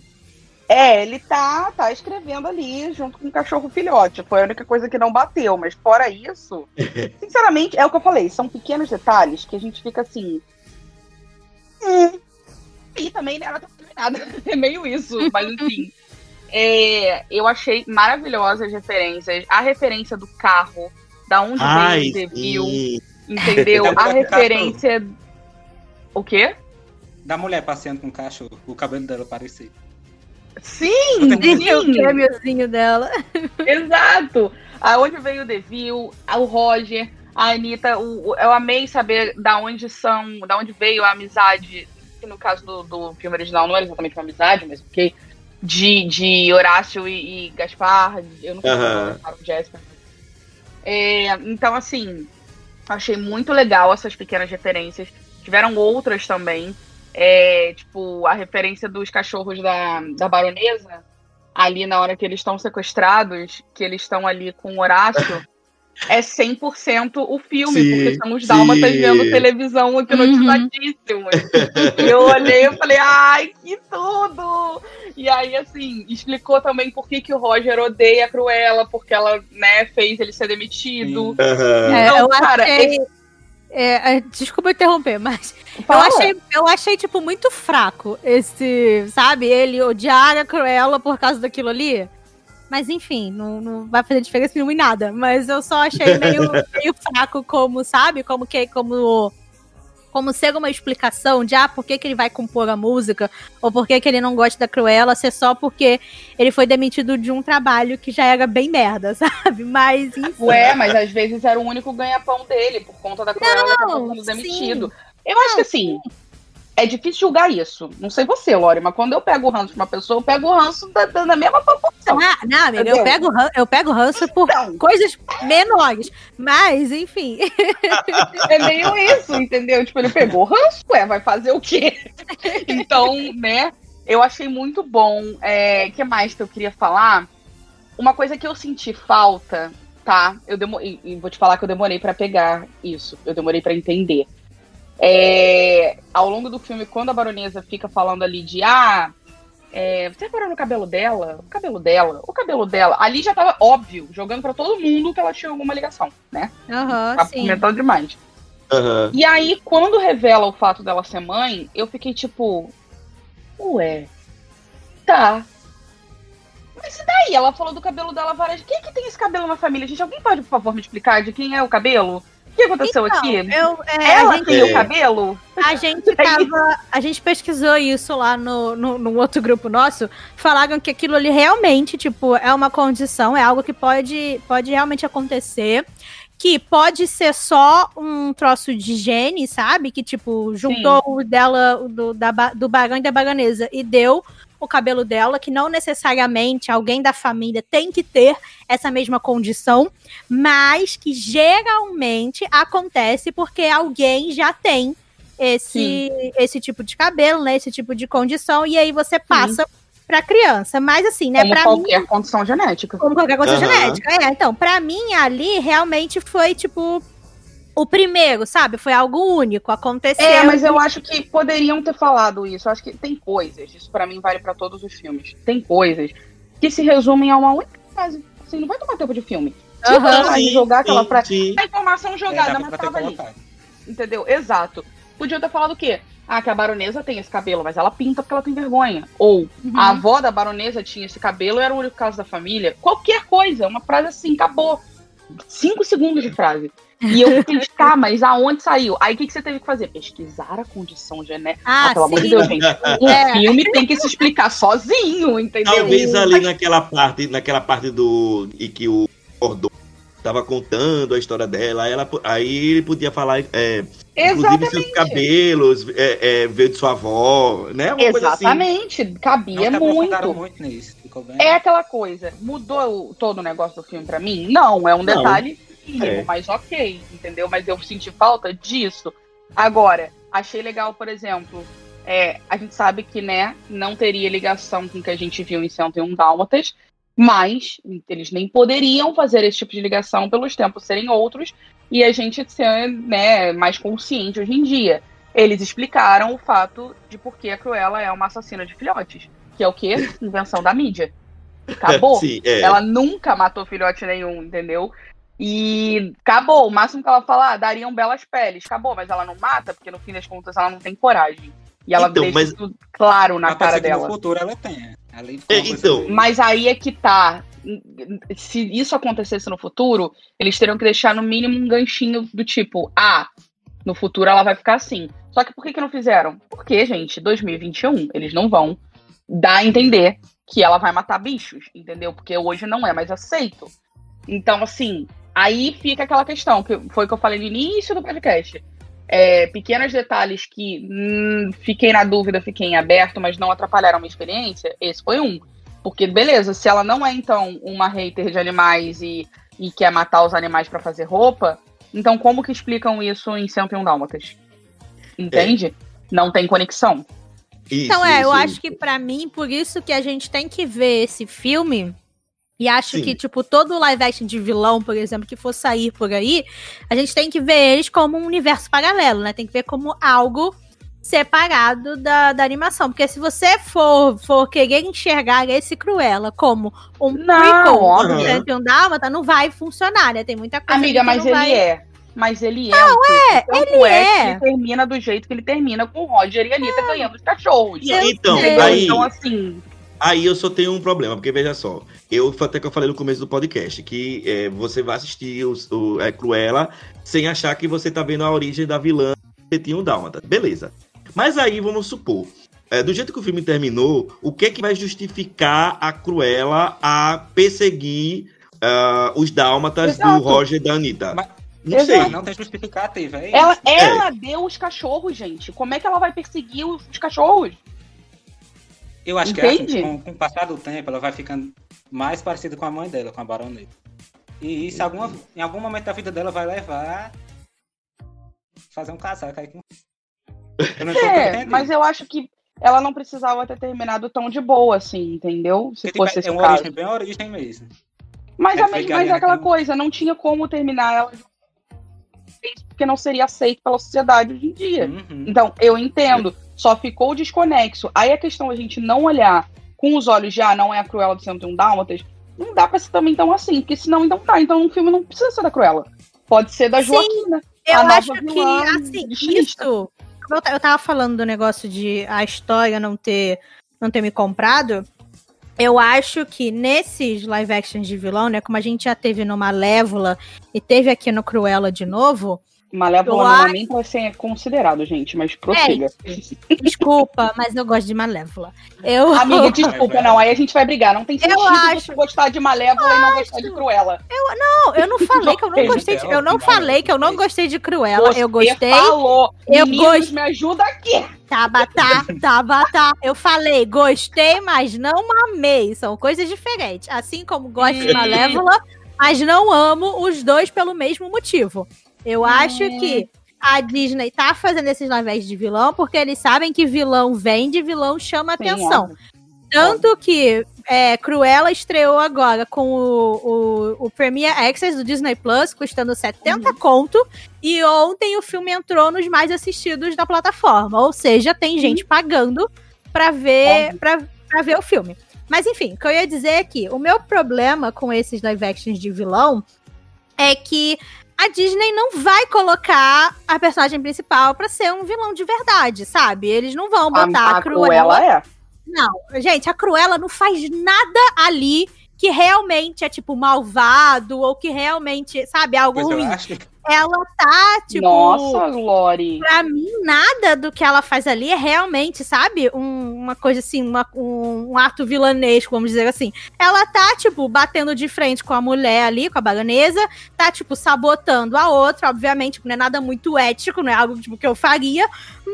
É, ele tá, tá escrevendo ali junto com o cachorro filhote. Foi a única coisa que não bateu, mas fora isso, sinceramente, é o que eu falei, são pequenos detalhes que a gente fica assim. Hum. E também não era tão nada. É meio isso, mas enfim. É, eu achei maravilhosas as referências. A referência do carro, da onde Ai, Devil, sim. entendeu? A referência. O quê? Da mulher passeando com o cachorro, o cabelo dela parecido. Sim, Sim, o sim. cameozinho dela. Exato! Aonde veio o Devil, o Roger, a Anitta, o, o- eu amei saber da onde são, da onde veio a amizade, que no caso do, do filme original não era exatamente uma amizade, mas ok, de, de Horácio e, e Gaspar, eu não sei se o Jasper. É, então, assim, achei muito legal essas pequenas referências. Tiveram outras também. É, tipo, a referência dos cachorros da, da baronesa, ali na hora que eles estão sequestrados, que eles estão ali com o Horácio. é 100% o filme, sim, porque são os dálmatas vendo televisão hipnotizadíssimos. Uhum. eu olhei e falei, ai, que tudo! E aí, assim, explicou também por que, que o Roger odeia a Cruella, porque ela, né, fez ele ser demitido. Uhum. Então, é, eu cara, achei... esse... É, é, desculpa interromper, mas eu achei, eu achei, tipo, muito fraco esse, sabe, ele odiar a Cruella por causa daquilo ali. Mas enfim, não, não vai fazer diferença nenhuma em nada. Mas eu só achei meio, meio fraco como, sabe? Como que como como ser uma explicação de ah, por que, que ele vai compor a música, ou por que, que ele não gosta da Cruella, ser só porque ele foi demitido de um trabalho que já era bem merda, sabe? Mas, enfim. Ué, mas às vezes era o único ganha-pão dele, por conta da Cruella não, sendo demitido. Eu não, acho que assim, é difícil julgar isso. Não sei você, Lore, mas quando eu pego o ranço de uma pessoa, eu pego o ranço da, da, da mesma proporção. Ah, não, amiga, eu pego, eu pego ranço por então. coisas menores. Mas, enfim. É meio isso, entendeu? Tipo, ele pegou o ranço, ué, vai fazer o quê? Então, né? Eu achei muito bom. O é, que mais que eu queria falar? Uma coisa que eu senti falta, tá? Eu. E vou te falar que eu demorei para pegar isso. Eu demorei para entender é, ao longo do filme, quando a baronesa fica falando ali de ah, é, você reparou no cabelo dela? O cabelo dela, o cabelo dela. Ali já tava óbvio, jogando para todo mundo que ela tinha alguma ligação, né? Aham, uhum, sim. comentando demais. Uhum. E aí, quando revela o fato dela ser mãe, eu fiquei tipo, ué, tá. Mas e daí? Ela falou do cabelo dela várias. Quem é que tem esse cabelo na família? Gente, alguém pode, por favor, me explicar de quem é o cabelo? O que aconteceu então, aqui? Eu, é, Ela gente, tem o cabelo? A gente tava. A gente pesquisou isso lá no, no, no, outro grupo nosso. Falaram que aquilo ali realmente, tipo, é uma condição, é algo que pode, pode realmente acontecer. Que pode ser só um troço de gene, sabe? Que, tipo, juntou Sim. o dela, do, da, do barão e da baronesa e deu o cabelo dela, que não necessariamente alguém da família tem que ter essa mesma condição, mas que geralmente acontece porque alguém já tem esse, esse tipo de cabelo, né? Esse tipo de condição, e aí você passa. Para criança, mas assim, né, pra qualquer mim, condição genética. Como qualquer condição uhum. genética, é. Então, para mim ali realmente foi tipo o primeiro, sabe? Foi algo único, aconteceu. É, mas eu acho que poderiam ter falado isso. Eu acho que tem coisas, isso para mim vale para todos os filmes. Tem coisas que se resumem a uma única frase. Assim, não vai tomar tempo de filme. Se uhum, sim, jogar aquela frase. A informação jogada, é, mas tava ali. Entendeu? Exato. Podia ter falado o quê? Ah, que a baronesa tem esse cabelo, mas ela pinta porque ela tem vergonha. Ou uhum. a avó da baronesa tinha esse cabelo e era o único caso da família. Qualquer coisa, uma frase assim, acabou. Cinco segundos de frase. E eu fiquei, tá, mas aonde saiu? Aí o que, que você teve que fazer? Pesquisar a condição genética. Ah, ah, pelo sim. amor de Deus, gente. O é. filme tem que se explicar sozinho, entendeu? Talvez ali naquela parte, naquela parte do. e que o Cordon tava contando a história dela, ela, aí ele podia falar. É, Inclusive seus cabelos é, é, veio de sua avó, né? Uma assim. Exatamente, assim. cabia muito. muito nisso, é aquela coisa, mudou todo o negócio do filme para mim? Não, é um detalhe mínimo, é. mas ok, entendeu? Mas eu senti falta disso. Agora, achei legal, por exemplo, é, a gente sabe que, né, não teria ligação com o que a gente viu em 101 Dálmatas, mas eles nem poderiam fazer esse tipo de ligação pelos tempos serem outros e a gente ser né, mais consciente hoje em dia. Eles explicaram o fato de por que a Cruella é uma assassina de filhotes, que é o quê? Invenção da mídia. Acabou. Sim, é. Ela nunca matou filhote nenhum, entendeu? E acabou. O máximo que ela fala, ah, dariam belas peles. Acabou, mas ela não mata, porque no fim das contas ela não tem coragem. E ela então, deixa mas... isso claro na cara dela. No futuro ela tem. É, então. Mas aí é que tá. Se isso acontecesse no futuro, eles teriam que deixar no mínimo um ganchinho do tipo, ah, no futuro ela vai ficar assim. Só que por que, que não fizeram? Porque, gente, 2021, eles não vão dar a entender que ela vai matar bichos, entendeu? Porque hoje não é mais aceito. Então, assim, Aí fica aquela questão, que foi o que eu falei no início do podcast. É, pequenos detalhes que hum, fiquei na dúvida, fiquei em aberto, mas não atrapalharam minha experiência. Esse foi um. Porque, beleza, se ela não é, então, uma hater de animais e, e quer matar os animais para fazer roupa, então como que explicam isso em 101 Dálmatas? Entende? É. Não tem conexão. Isso, então, é, isso, eu isso. acho que para mim, por isso que a gente tem que ver esse filme E acho Sim. que, tipo, todo live action de vilão, por exemplo, que for sair por aí, a gente tem que ver eles como um universo paralelo, né? Tem que ver como algo separado da, da animação. Porque se você for, for querer enxergar esse Cruella como um não, prequel de um Dálmata, não vai funcionar, né? Tem muita coisa Amiga, mas ele vai... é. Mas ele é. Não, é, ele é. é. ele termina do jeito que ele termina, com o Roger e a Anitta é. ganhando os cachorros. Então, aí, então, assim... Aí eu só tenho um problema, porque veja só, eu até que eu falei no começo do podcast, que é, você vai assistir o, o é, Cruella sem achar que você tá vendo a origem da vilã que tinha um Dálmata. Beleza. Mas aí, vamos supor, é, do jeito que o filme terminou, o que é que vai justificar a Cruella a perseguir uh, os dálmatas Exato. do Roger e da Anitta? Mas, não Exato. sei. Não tem justificativa, é ela, ela é. deu os cachorros, gente. Como é que ela vai perseguir os, os cachorros? Eu acho Entende? que assim, com, com o passar do tempo, ela vai ficando mais parecida com a mãe dela, com a baronesa. E isso, alguma, em algum momento da vida dela, vai levar fazer um casaco aí com é, mas eu acho que ela não precisava ter terminado tão de boa, assim, entendeu? Se Porque, fosse tipo, é uma origem, bem origem mesmo. Mas, é, a, mas é aquela coisa, não tinha como terminar ela porque não seria aceito pela sociedade hoje em dia. Uhum. Então, eu entendo, só ficou desconexo. Aí a questão a gente não olhar com os olhos de, ah, não é a Cruella do 101 Dálmatas, não dá pra ser também tão assim, porque senão, então tá, então um filme não precisa ser da Cruella. Pode ser da Joaquina. Eu acho que, assim, isso, eu tava falando do negócio de a história não ter, não ter me comprado. Eu acho que nesses live actions de vilão, né? Como a gente já teve no Malévola e teve aqui no Cruella de novo, Malévola normalmente vai ser considerado, gente, mas prossiga. É, desculpa, mas eu gosto de Malévola. Eu... Amiga, desculpa, não, aí a gente vai brigar. Não tem sentido eu acho... você gostar de Malévola eu e não acho... gostar de Cruella. Eu, não, eu não falei que eu não gostei de, Eu não falei que eu não gostei de Cruella. Você eu gostei. falou. Eu gost... me ajuda aqui. Tabata, Tabata. Eu falei, gostei, mas não amei. São coisas diferentes. Assim como gosto de Malévola, mas não amo os dois pelo mesmo motivo. Eu acho é. que a Disney tá fazendo esses live de vilão porque eles sabem que vilão vende, vilão chama Sim, atenção. É. Tanto que é, Cruella estreou agora com o, o, o Premier Access do Disney Plus, custando 70 uhum. conto. E ontem o filme entrou nos mais assistidos da plataforma. Ou seja, tem uhum. gente pagando pra ver, pra, pra ver o filme. Mas enfim, o que eu ia dizer é que o meu problema com esses live actions de vilão é que a Disney não vai colocar a personagem principal para ser um vilão de verdade, sabe? Eles não vão botar a, a, a Cruella. Cruella é. Não, gente, a Cruella não faz nada ali que realmente é tipo malvado ou que realmente, sabe, algo pois ruim. Acho, ela tá, tipo. Nossa, Lori. Pra mim, nada do que ela faz ali é realmente, sabe? Um, uma coisa assim, uma, um, um, ato vilanesco, vamos dizer assim. Ela tá, tipo, batendo de frente com a mulher ali, com a baganesa, tá, tipo, sabotando a outra. Obviamente, não é nada muito ético, não é algo tipo, que eu faria,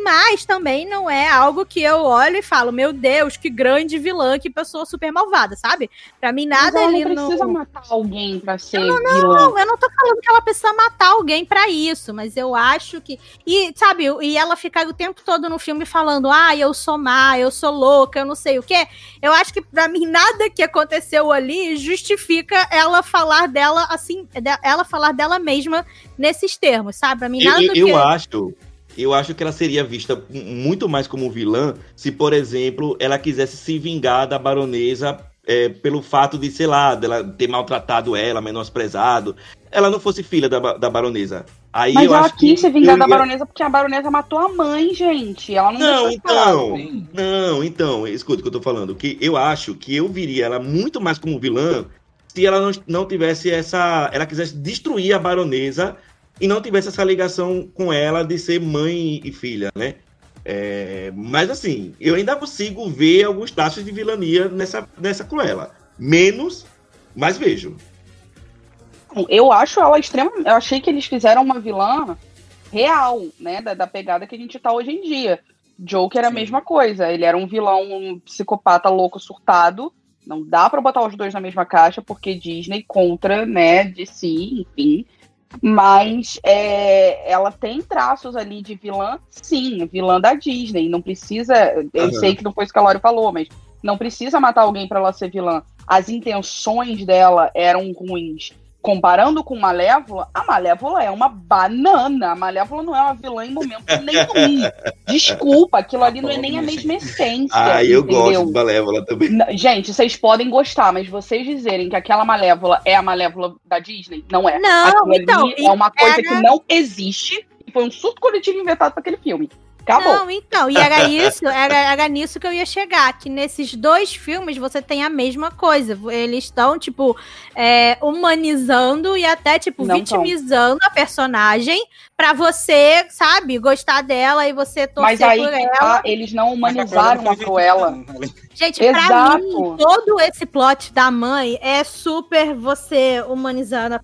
mas também não é algo que eu olho e falo, meu Deus, que grande vilã, que pessoa super malvada, sabe? Pra mim, nada mas ali não. precisa matar alguém pra ser. Não, não, vilã. não, eu não tô falando que ela precisa matar alguém para isso, mas eu acho que. E, sabe, e ela ficar o tempo todo no filme falando, ah, eu sou má, eu sou louca, eu não sei o quê. Eu acho que para mim nada que aconteceu ali justifica ela falar dela assim, ela falar dela mesma nesses termos, sabe? Pra mim nada eu, do eu que... acho eu acho que ela seria vista muito mais como vilã se, por exemplo, ela quisesse se vingar da baronesa é, pelo fato de, sei lá, dela ter maltratado ela, menosprezado ela não fosse filha da, da baronesa. Aí Mas eu ela quis se vingar ia... da baronesa porque a baronesa matou a mãe, gente. Ela não Não, então. Não, então, escuta o que eu tô falando. Que eu acho que eu viria ela muito mais como vilã se ela não, não tivesse essa. Ela quisesse destruir a baronesa e não tivesse essa ligação com ela de ser mãe e filha, né? É, mas assim, eu ainda consigo ver alguns traços de vilania nessa, nessa Cruella. Menos, mas vejo eu acho ela extrema. Eu achei que eles fizeram uma vilã real, né? Da, da pegada que a gente tá hoje em dia. Joker era Sim. a mesma coisa. Ele era um vilão, um psicopata louco, surtado. Não dá para botar os dois na mesma caixa, porque Disney contra, né, de si, enfim. Mas é, ela tem traços ali de vilã, sim, vilã da Disney. Não precisa. Eu uhum. sei que não foi isso que a Lori falou, mas não precisa matar alguém para ela ser vilã. as intenções dela eram ruins comparando com Malévola, a Malévola é uma banana. A Malévola não é uma vilã em momento nenhum. Desculpa, aquilo ali não é nem a mesma essência. Ah, eu gosto de Malévola também. Gente, vocês podem gostar, mas vocês dizerem que aquela Malévola é a Malévola da Disney, não é. Não, Aquilo então, é uma coisa era... que não existe e foi um surto coletivo inventado para aquele filme. Acabou. Não, então, e era isso, era, era nisso que eu ia chegar, que nesses dois filmes você tem a mesma coisa. Eles estão, tipo, é, humanizando e até, tipo, Não vitimizando a personagem pra você, sabe, gostar dela e você torcer Mas aí por que ela. tá, eles não humanizaram a Cruella. Gente, pra Exato. mim, todo esse plot da mãe é super você humanizando a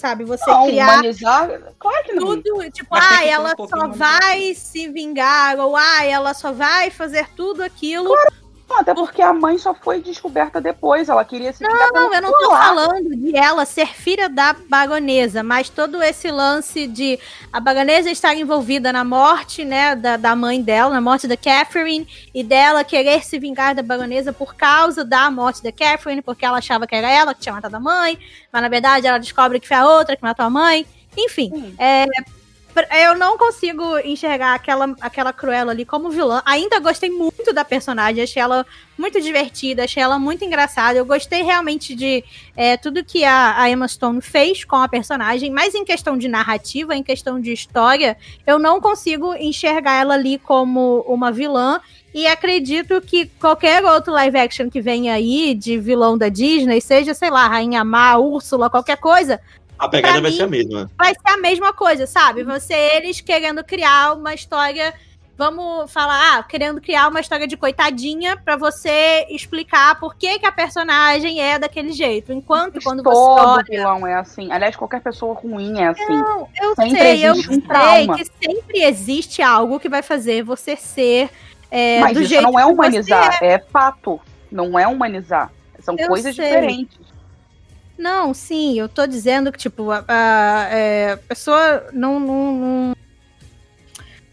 sabe? Você Não, criar humanizar, claro que não. tudo, tipo, Mas ah, um ela pouco só vai se vingar, ou ah, ela só vai fazer tudo aquilo. Não, até porque a mãe só foi descoberta depois. Ela queria se vingar Não, pela eu não tô falando de ela ser filha da baronesa, mas todo esse lance de a baronesa estar envolvida na morte, né, da, da mãe dela, na morte da Catherine, e dela querer se vingar da baronesa por causa da morte da Catherine, porque ela achava que era ela que tinha matado a mãe, mas na verdade ela descobre que foi a outra que matou a mãe. Enfim, Sim. é, eu não consigo enxergar aquela, aquela Cruella ali como vilã. Ainda gostei muito da personagem, achei ela muito divertida, achei ela muito engraçada. Eu gostei realmente de é, tudo que a, a Emma Stone fez com a personagem, mas em questão de narrativa, em questão de história, eu não consigo enxergar ela ali como uma vilã. E acredito que qualquer outro live action que venha aí de vilão da Disney, seja, sei lá, Rainha Má, Úrsula, qualquer coisa, A pegada Pra vai mim- ser a mesma. vai ser a mesma coisa, sabe? Você, eles querendo criar uma história. Vamos falar, ah, querendo criar uma história de coitadinha pra você explicar por que, que a personagem é daquele jeito. Enquanto quando você Todo vilão é assim. Aliás, qualquer pessoa ruim é assim. Não, eu Sempre sei, eu um sei trauma. que sempre existe algo que vai fazer você ser é, Mas do isso jeito não é humanizar, é. fato. Não é humanizar. São Eu coisas sei. diferentes. Não, sim, eu tô dizendo que, tipo, a, a- é, a pessoa não, não, não,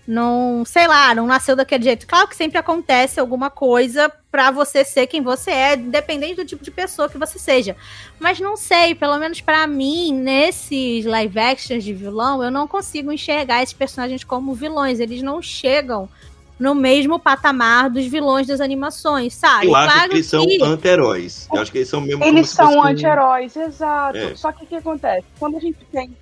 não, sei lá, não nasceu daquele jeito. Claro que sempre acontece alguma coisa pra você ser quem você é, independente do tipo de pessoa que você seja. Mas não sei, pelo menos pra mim, nesses live actions de vilão, eu não consigo enxergar esses personagens como vilões. Eles não chegam no mesmo patamar dos vilões das animações, sabe? Eu acho Claro que eles são que- anti-heróis. Eu acho que eles são mesmo Eles são fosse um- anti-heróis, exato. É. Só que o que acontece? Quando a gente tem.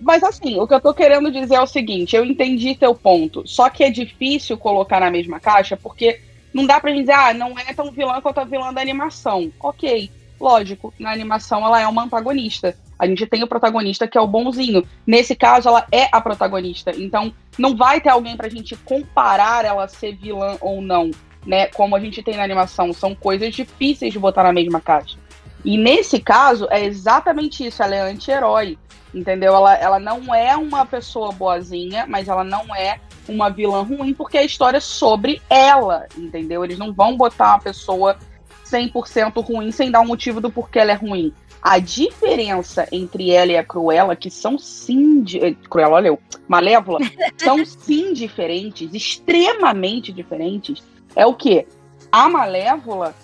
Mas assim, o que eu tô querendo dizer é o seguinte: eu entendi teu ponto. Só que é difícil colocar na mesma caixa, porque não dá pra gente dizer, ah, não é tão vilã quanto a vilã da animação. Ok, lógico, na animação ela é uma antagonista. A gente tem o protagonista que é o bonzinho. Nesse caso, ela é a protagonista. Então, não vai ter alguém pra gente comparar ela ser vilã ou não, né? Como a gente tem na animação. São coisas difíceis de botar na mesma caixa. E nesse caso, é exatamente isso. Ela é anti-herói. Entendeu? Ela, ela não é uma pessoa boazinha, mas ela não é uma vilã ruim, porque a história é sobre ela. Entendeu? Eles não vão botar uma pessoa 100% ruim sem dar um motivo do porquê ela é ruim. A diferença entre ela e a Cruella, que são sim. di- eh, Cruella, olha eu. Malévola, são sim diferentes, extremamente diferentes. É o quê? A Malévola,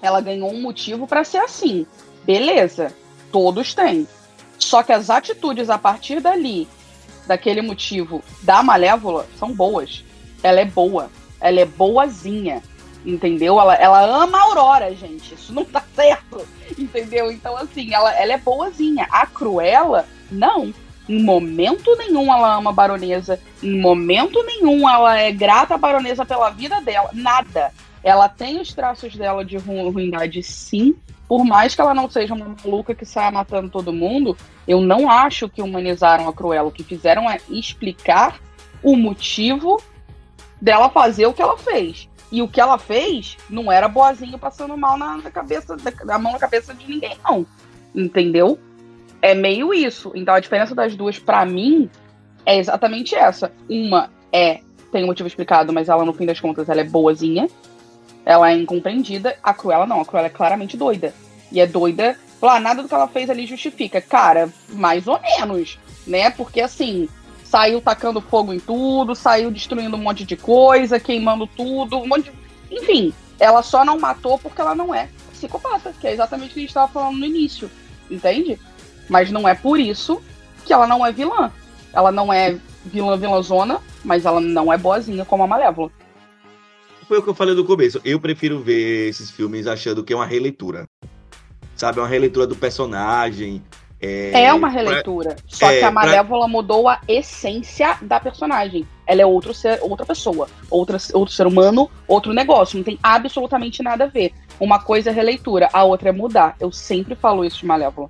ela ganhou um motivo pra ser assim. Beleza, todos têm. Só que as atitudes a partir dali, daquele motivo da Malévola, são boas. Ela é boa. Ela é boazinha. Entendeu? Ela, ela ama a Aurora, gente. Isso não tá certo. Entendeu? Então, assim, ela, ela é boazinha. A Cruella, não. Em momento nenhum ela ama a baronesa. Em momento nenhum ela é grata à baronesa pela vida dela. Nada. Ela tem os traços dela de ru- ruindade, sim. Por mais que ela não seja uma maluca que saia matando todo mundo, eu não acho que humanizaram a Cruella. O que fizeram é explicar o motivo dela fazer o que ela fez. E o que ela fez não era boazinha passando mal na, na cabeça, a mão na cabeça de ninguém, não. Entendeu? É meio isso. Então a diferença das duas, pra mim, é exatamente essa. Uma é, tem um motivo explicado, mas ela, no fim das contas, ela é boazinha. Ela é incompreendida. A Cruella não. A Cruella é claramente doida. E é doida. Lá, nada do que ela fez ali justifica. Cara, mais ou menos, né? Porque assim, saiu tacando fogo em tudo, saiu destruindo um monte de coisa, queimando tudo, um monte de... Enfim, ela só não matou porque ela não é psicopata, que é exatamente o que a gente estava falando no início, entende? Mas não é por isso que ela não é vilã. Ela não é vilã vilãzona, mas ela não é boazinha como a Malévola. Foi o que eu falei no começo. Eu prefiro ver esses filmes achando que é uma releitura. Sabe, é uma releitura do personagem. É, é uma releitura. Pra... Só é, que a Malévola pra... mudou a essência da personagem. Ela é outro ser, outra pessoa, outra, outro ser humano, outro negócio. Não tem absolutamente nada a ver. Uma coisa é releitura, a outra é mudar. Eu sempre falo isso de Malévola.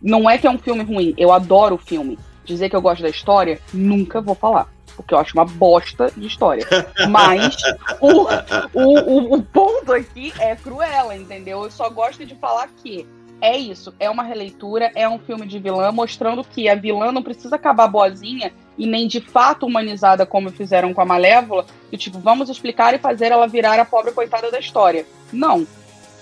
Não é que é um filme ruim, eu adoro o filme. Dizer que eu gosto da história, nunca vou falar. Porque eu acho uma bosta de história. Mas o, o, o, o ponto aqui é cruela, entendeu? Eu só gosto de falar que é isso, é uma releitura, é um filme de vilã, mostrando que a vilã não precisa acabar boazinha e nem de fato humanizada como fizeram com a Malévola, e tipo, vamos explicar e fazer ela virar a pobre coitada da história. Não.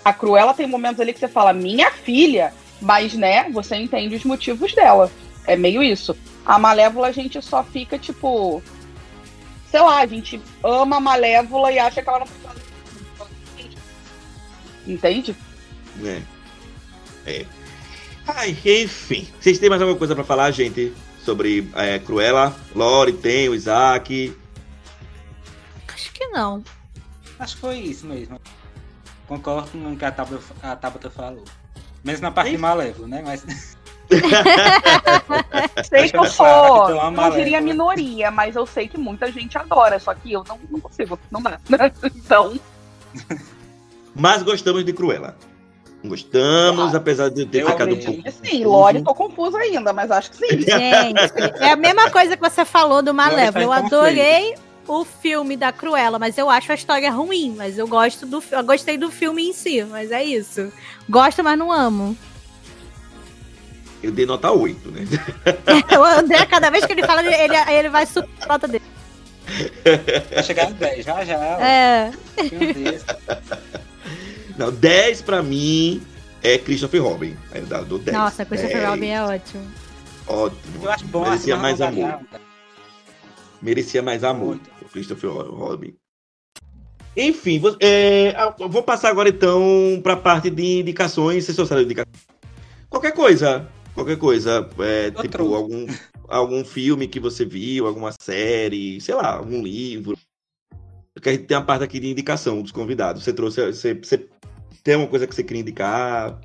A Cruella tem momentos ali que você fala, minha filha, mas né, você entende os motivos dela. É meio isso. A Malévola a gente só fica tipo, sei lá, a gente ama a Malévola e acha que ela não precisa. Entende? É. É. Ai, enfim. Vocês têm mais alguma coisa para falar, gente? Sobre é, Cruella? Lore, tem, o Isaac? Acho que não. Acho que foi isso mesmo. Concordo com o que a Tabata, a Tabata falou. Mesmo na parte de Malévola, né? Mas. sei que eu sou, não diria minoria, mas eu sei que muita gente adora, só que eu não, não consigo, não dá. então. Mas gostamos de Cruella. Gostamos, ah, apesar de ter ficado um pouco. Sim, Lore, tô confuso ainda, mas acho que sim. Gente, é a mesma coisa que você falou do Malévola. Eu adorei o filme da Cruella, mas eu acho a história ruim. Mas eu gosto do eu gostei do filme em si, mas é isso. Gosto, mas não amo. Eu dei nota 8, né? o André, cada vez que ele fala, ele, ele vai subir a nota dele. Vai chegar no 10, já já. É. Meu Deus. Não, 10 pra mim é Christopher Robin. Aí eu dou 10. Nossa, Christopher 10. Robin é ótimo. Ótimo. Eu acho bom Merecia mais amor. Merecia mais amor, Christopher Robin. Enfim, é, vou passar agora então para a parte de indicações. Vocês trouxeram indicações? Qualquer coisa. Qualquer coisa. É, tipo, algum, algum filme que você viu, alguma série, sei lá, algum livro. Porque a gente tem a parte aqui de indicação dos convidados. Você trouxe. Você, você tem alguma coisa que você queria indicar?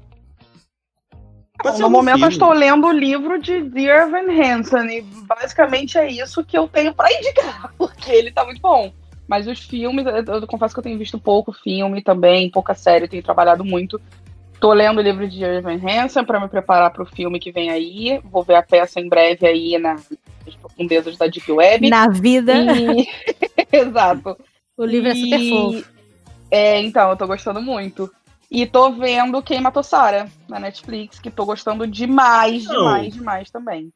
Bom, no momento filme. eu estou lendo o livro de Dear Van Hansen e basicamente é isso que eu tenho para indicar, porque ele tá muito bom. Mas os filmes, eu, eu confesso que eu tenho visto pouco filme também, pouca série, tenho trabalhado muito. Tô lendo o livro de Dear Van Hansen para me preparar para o filme que vem aí. Vou ver a peça em breve aí na, nas profundezas da Deep Web. Na vida. E... Exato. O livro e... é super fofo. É, então, eu tô gostando muito. E tô vendo Quem Matou Sarah na Netflix, que tô gostando demais, demais, demais também.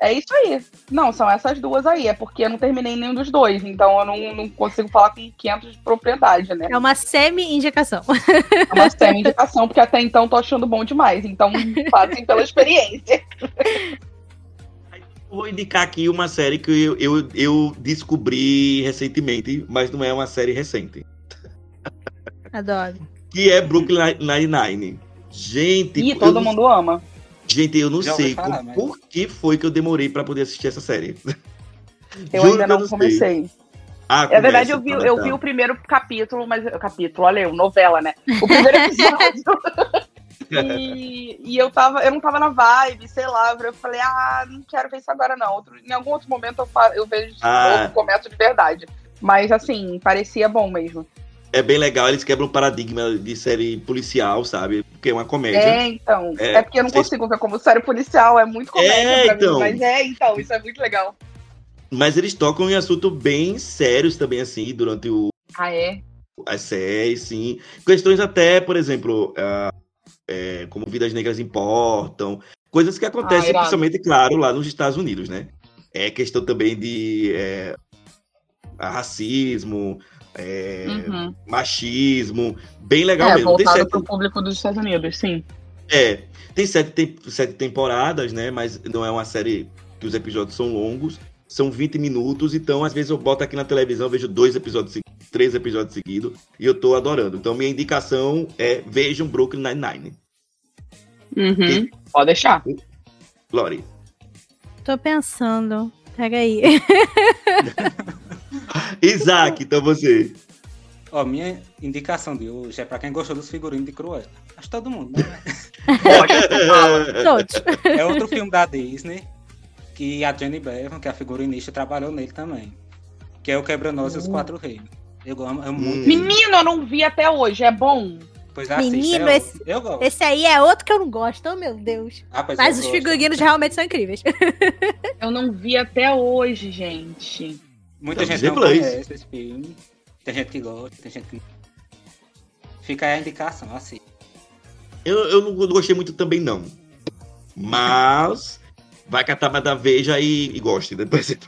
É isso aí. Não, são essas duas aí. É porque eu não terminei nenhum dos dois. Então eu não, não consigo falar com 500 de propriedade, né? É uma semi-indicação. É uma semi-indicação, porque até então tô achando bom demais. Então fazem pela experiência. Vou indicar aqui uma série que eu, eu, eu descobri recentemente, mas não é uma série recente. Adoro. Que é Brooklyn Nine-Nine. Gente. E todo mundo ama. Gente, eu não Já sei falar, mas... por que foi que eu demorei para poder assistir essa série. Eu Juro ainda não, não comecei. Ah, é verdade, eu vi, eu vi o primeiro capítulo, mas. Capítulo, olha, eu, novela, né? O primeiro episódio. e, e eu tava, eu não tava na vibe, sei lá. Eu falei, ah, não quero ver isso agora, não. Outro, em algum outro momento eu, eu vejo ah. novo, começo de verdade. Mas assim, parecia bom mesmo é bem legal, eles quebram o paradigma de série policial, sabe? Porque é uma comédia. É, então. É, é porque eu não consigo ver como série policial, é muito comédia é, pra então. mim. Mas é, então, isso é muito legal. Mas eles tocam em assuntos bem sérios também, assim, durante o. Ah, é? As séries, sim. Questões até, por exemplo, uh, é, como vidas negras importam. Coisas que acontecem, ah, principalmente, claro, lá nos Estados Unidos, né? É questão também de é, racismo, é, uhum. machismo, bem legal é, mesmo. Voltado sete... para o público dos Estados Unidos, sim. É, tem sete, tem sete temporadas, né? Mas não é uma série que os episódios são longos, são 20 minutos, então às vezes eu boto aqui na televisão, vejo dois episódios três episódios seguidos e eu tô adorando. Então minha indicação é vejam Brooklyn Nine-Nine. Uhum. Pode deixar. Lori. Tô pensando. Pega aí. Isaac, então você. Ó, minha indicação de hoje é pra quem gostou dos figurinos de Cruella. Acho que todo mundo, né? É outro filme da Disney que a Jenny Bevan, que é a figurinista, trabalhou nele também. Que é o Quebra-Nós e os Quatro Reis. Eu amo, amo muito. Hum. Menino, eu não vi até hoje. É bom? Pois assiste, Menino, é esse- outro. Eu gosto. Esse aí é outro que eu não gosto, oh meu Deus. Ah, pois Mas os gosto. figurinos realmente são incríveis. Eu não vi até hoje, gente. Muita gente não conhece esse filme. Tem gente que gosta, tem gente que. Fica aí a indicação, assim. Eu, eu não gostei muito também, não. Mas vai catar mais da Veja e, e goste. Depois você...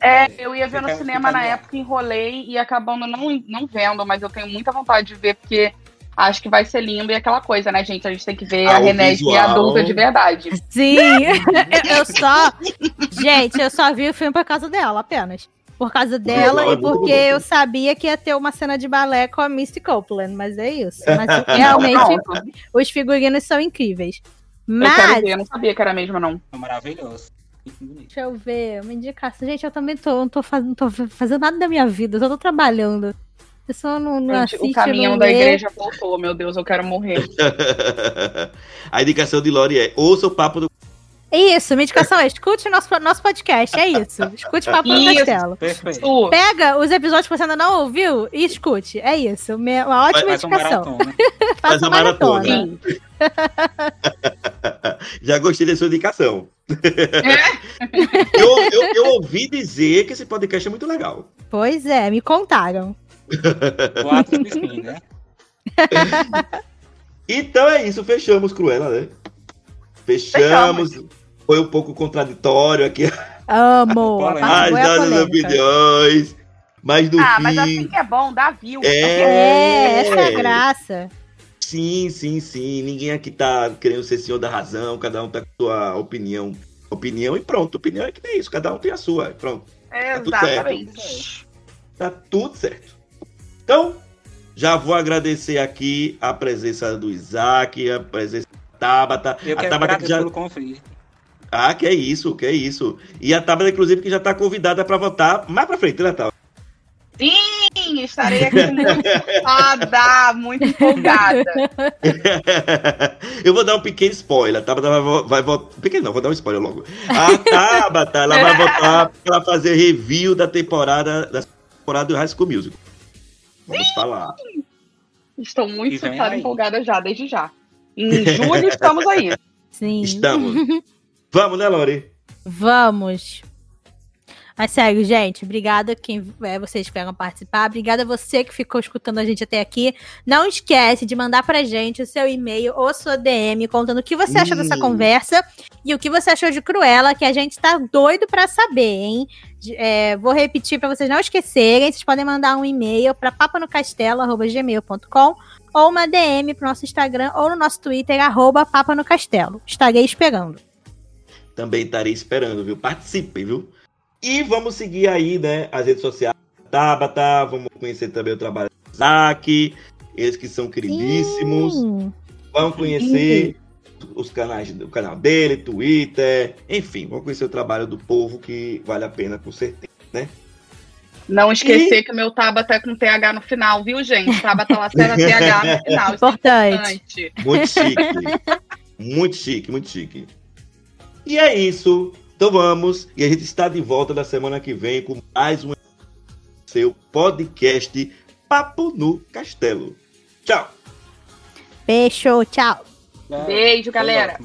É, eu ia ver no cinema na época, enrolei e acabando não, não vendo, mas eu tenho muita vontade de ver, porque acho que vai ser lindo e aquela coisa, né, gente? A gente tem que ver Ah, a Renesme visual. adulta de verdade. Sim. eu, eu só. Gente, eu só vi o filme por causa dela, apenas. Por causa dela e porque eu sabia que ia ter uma cena de balé com a Misty Copeland, mas é isso. Mas realmente os figurinos são incríveis. Eu Mas, quero ver, eu não sabia que era mesmo, não. É maravilhoso. Deixa eu ver, uma indicação. Gente, eu também tô, não tô, faz, não tô fazendo nada da minha vida, eu só tô trabalhando. A pessoa não, não Gente, assiste, o caminho não da igreja voltou, meu Deus, eu quero morrer. A indicação de Lori é ouça o papo do. Isso, minha indicação é escute nosso, nosso podcast, é isso. Escute Papo no Isso. Castelo. Perfeito. Pega os episódios que você ainda não ouviu e escute. É isso. Uma ótima Faz um indicação. maratona. Faz Faça a maratona. Já gostei da sua indicação. eu, eu, eu ouvi dizer que esse podcast é muito legal. Pois é, me contaram. Quatro de né? Então é isso, fechamos Cruella, né? Fechamos. Foi um pouco contraditório aqui Amo. As é nossas opiniões. Mas no Ah, fim. mas assim que é bom, dá view. É. É, essa é a graça. Sim, sim, sim. Ninguém aqui tá querendo ser senhor da razão, cada um tá com sua opinião. Opinião e pronto. Opinião é que nem isso, cada um tem a sua. Pronto. tudo Exatamente. Tá tudo certo. Então, já vou agradecer aqui a presença do Isaac, a presença Tabata. Eu a quero Tabata que já. pelo convite. Ah, que é isso, que é isso. E a Tabata, inclusive, que já tá convidada pra votar mais pra frente, né, Tabata? Sim, estarei aqui muito empolgada, muito empolgada. Eu vou dar um pequeno spoiler. A Tabata vai, vai votar. Pequeno não, vou dar um spoiler logo. A Tabata, ela vai votar pra fazer review da temporada, da temporada do High School Musical. Vamos falar. Estou muito empolgada já, desde já. Em julho estamos aí. Sim. Estamos. Vamos, né, Lori? Vamos. Mas sério, gente, obrigada quem é, vocês que vieram participar. Obrigada a você que ficou escutando a gente até aqui. Não esquece de mandar pra gente o seu e-mail ou sua DM contando o que você achou dessa Hum. conversa e o que você achou de Cruella, que a gente tá doido pra saber, hein? É, vou repetir pra vocês não esquecerem. Vocês podem mandar um e-mail pra papanocastelo.gmail.com ou uma DM pro nosso Instagram ou no nosso Twitter, arroba Papa no Castelo. Estarei esperando. Também estarei esperando, viu? Participem, viu? E vamos seguir aí, né, as redes sociais da Tabata, vamos conhecer também o trabalho do Isaac, eles que são queridíssimos. Sim. Vamos conhecer os canais, o canal dele, Twitter, enfim, vamos conhecer o trabalho do povo que vale a pena com certeza, né? Não esquecer que o meu Tabata é com TH no final, viu, gente? Tabata Lacerda TH no final. É Importante. importante. Muito chique. muito chique, muito chique. E é isso. Então vamos. E a gente está de volta na semana que vem com mais um seu podcast Papo no Castelo. Tchau. Beijo, tchau. Beijo, galera.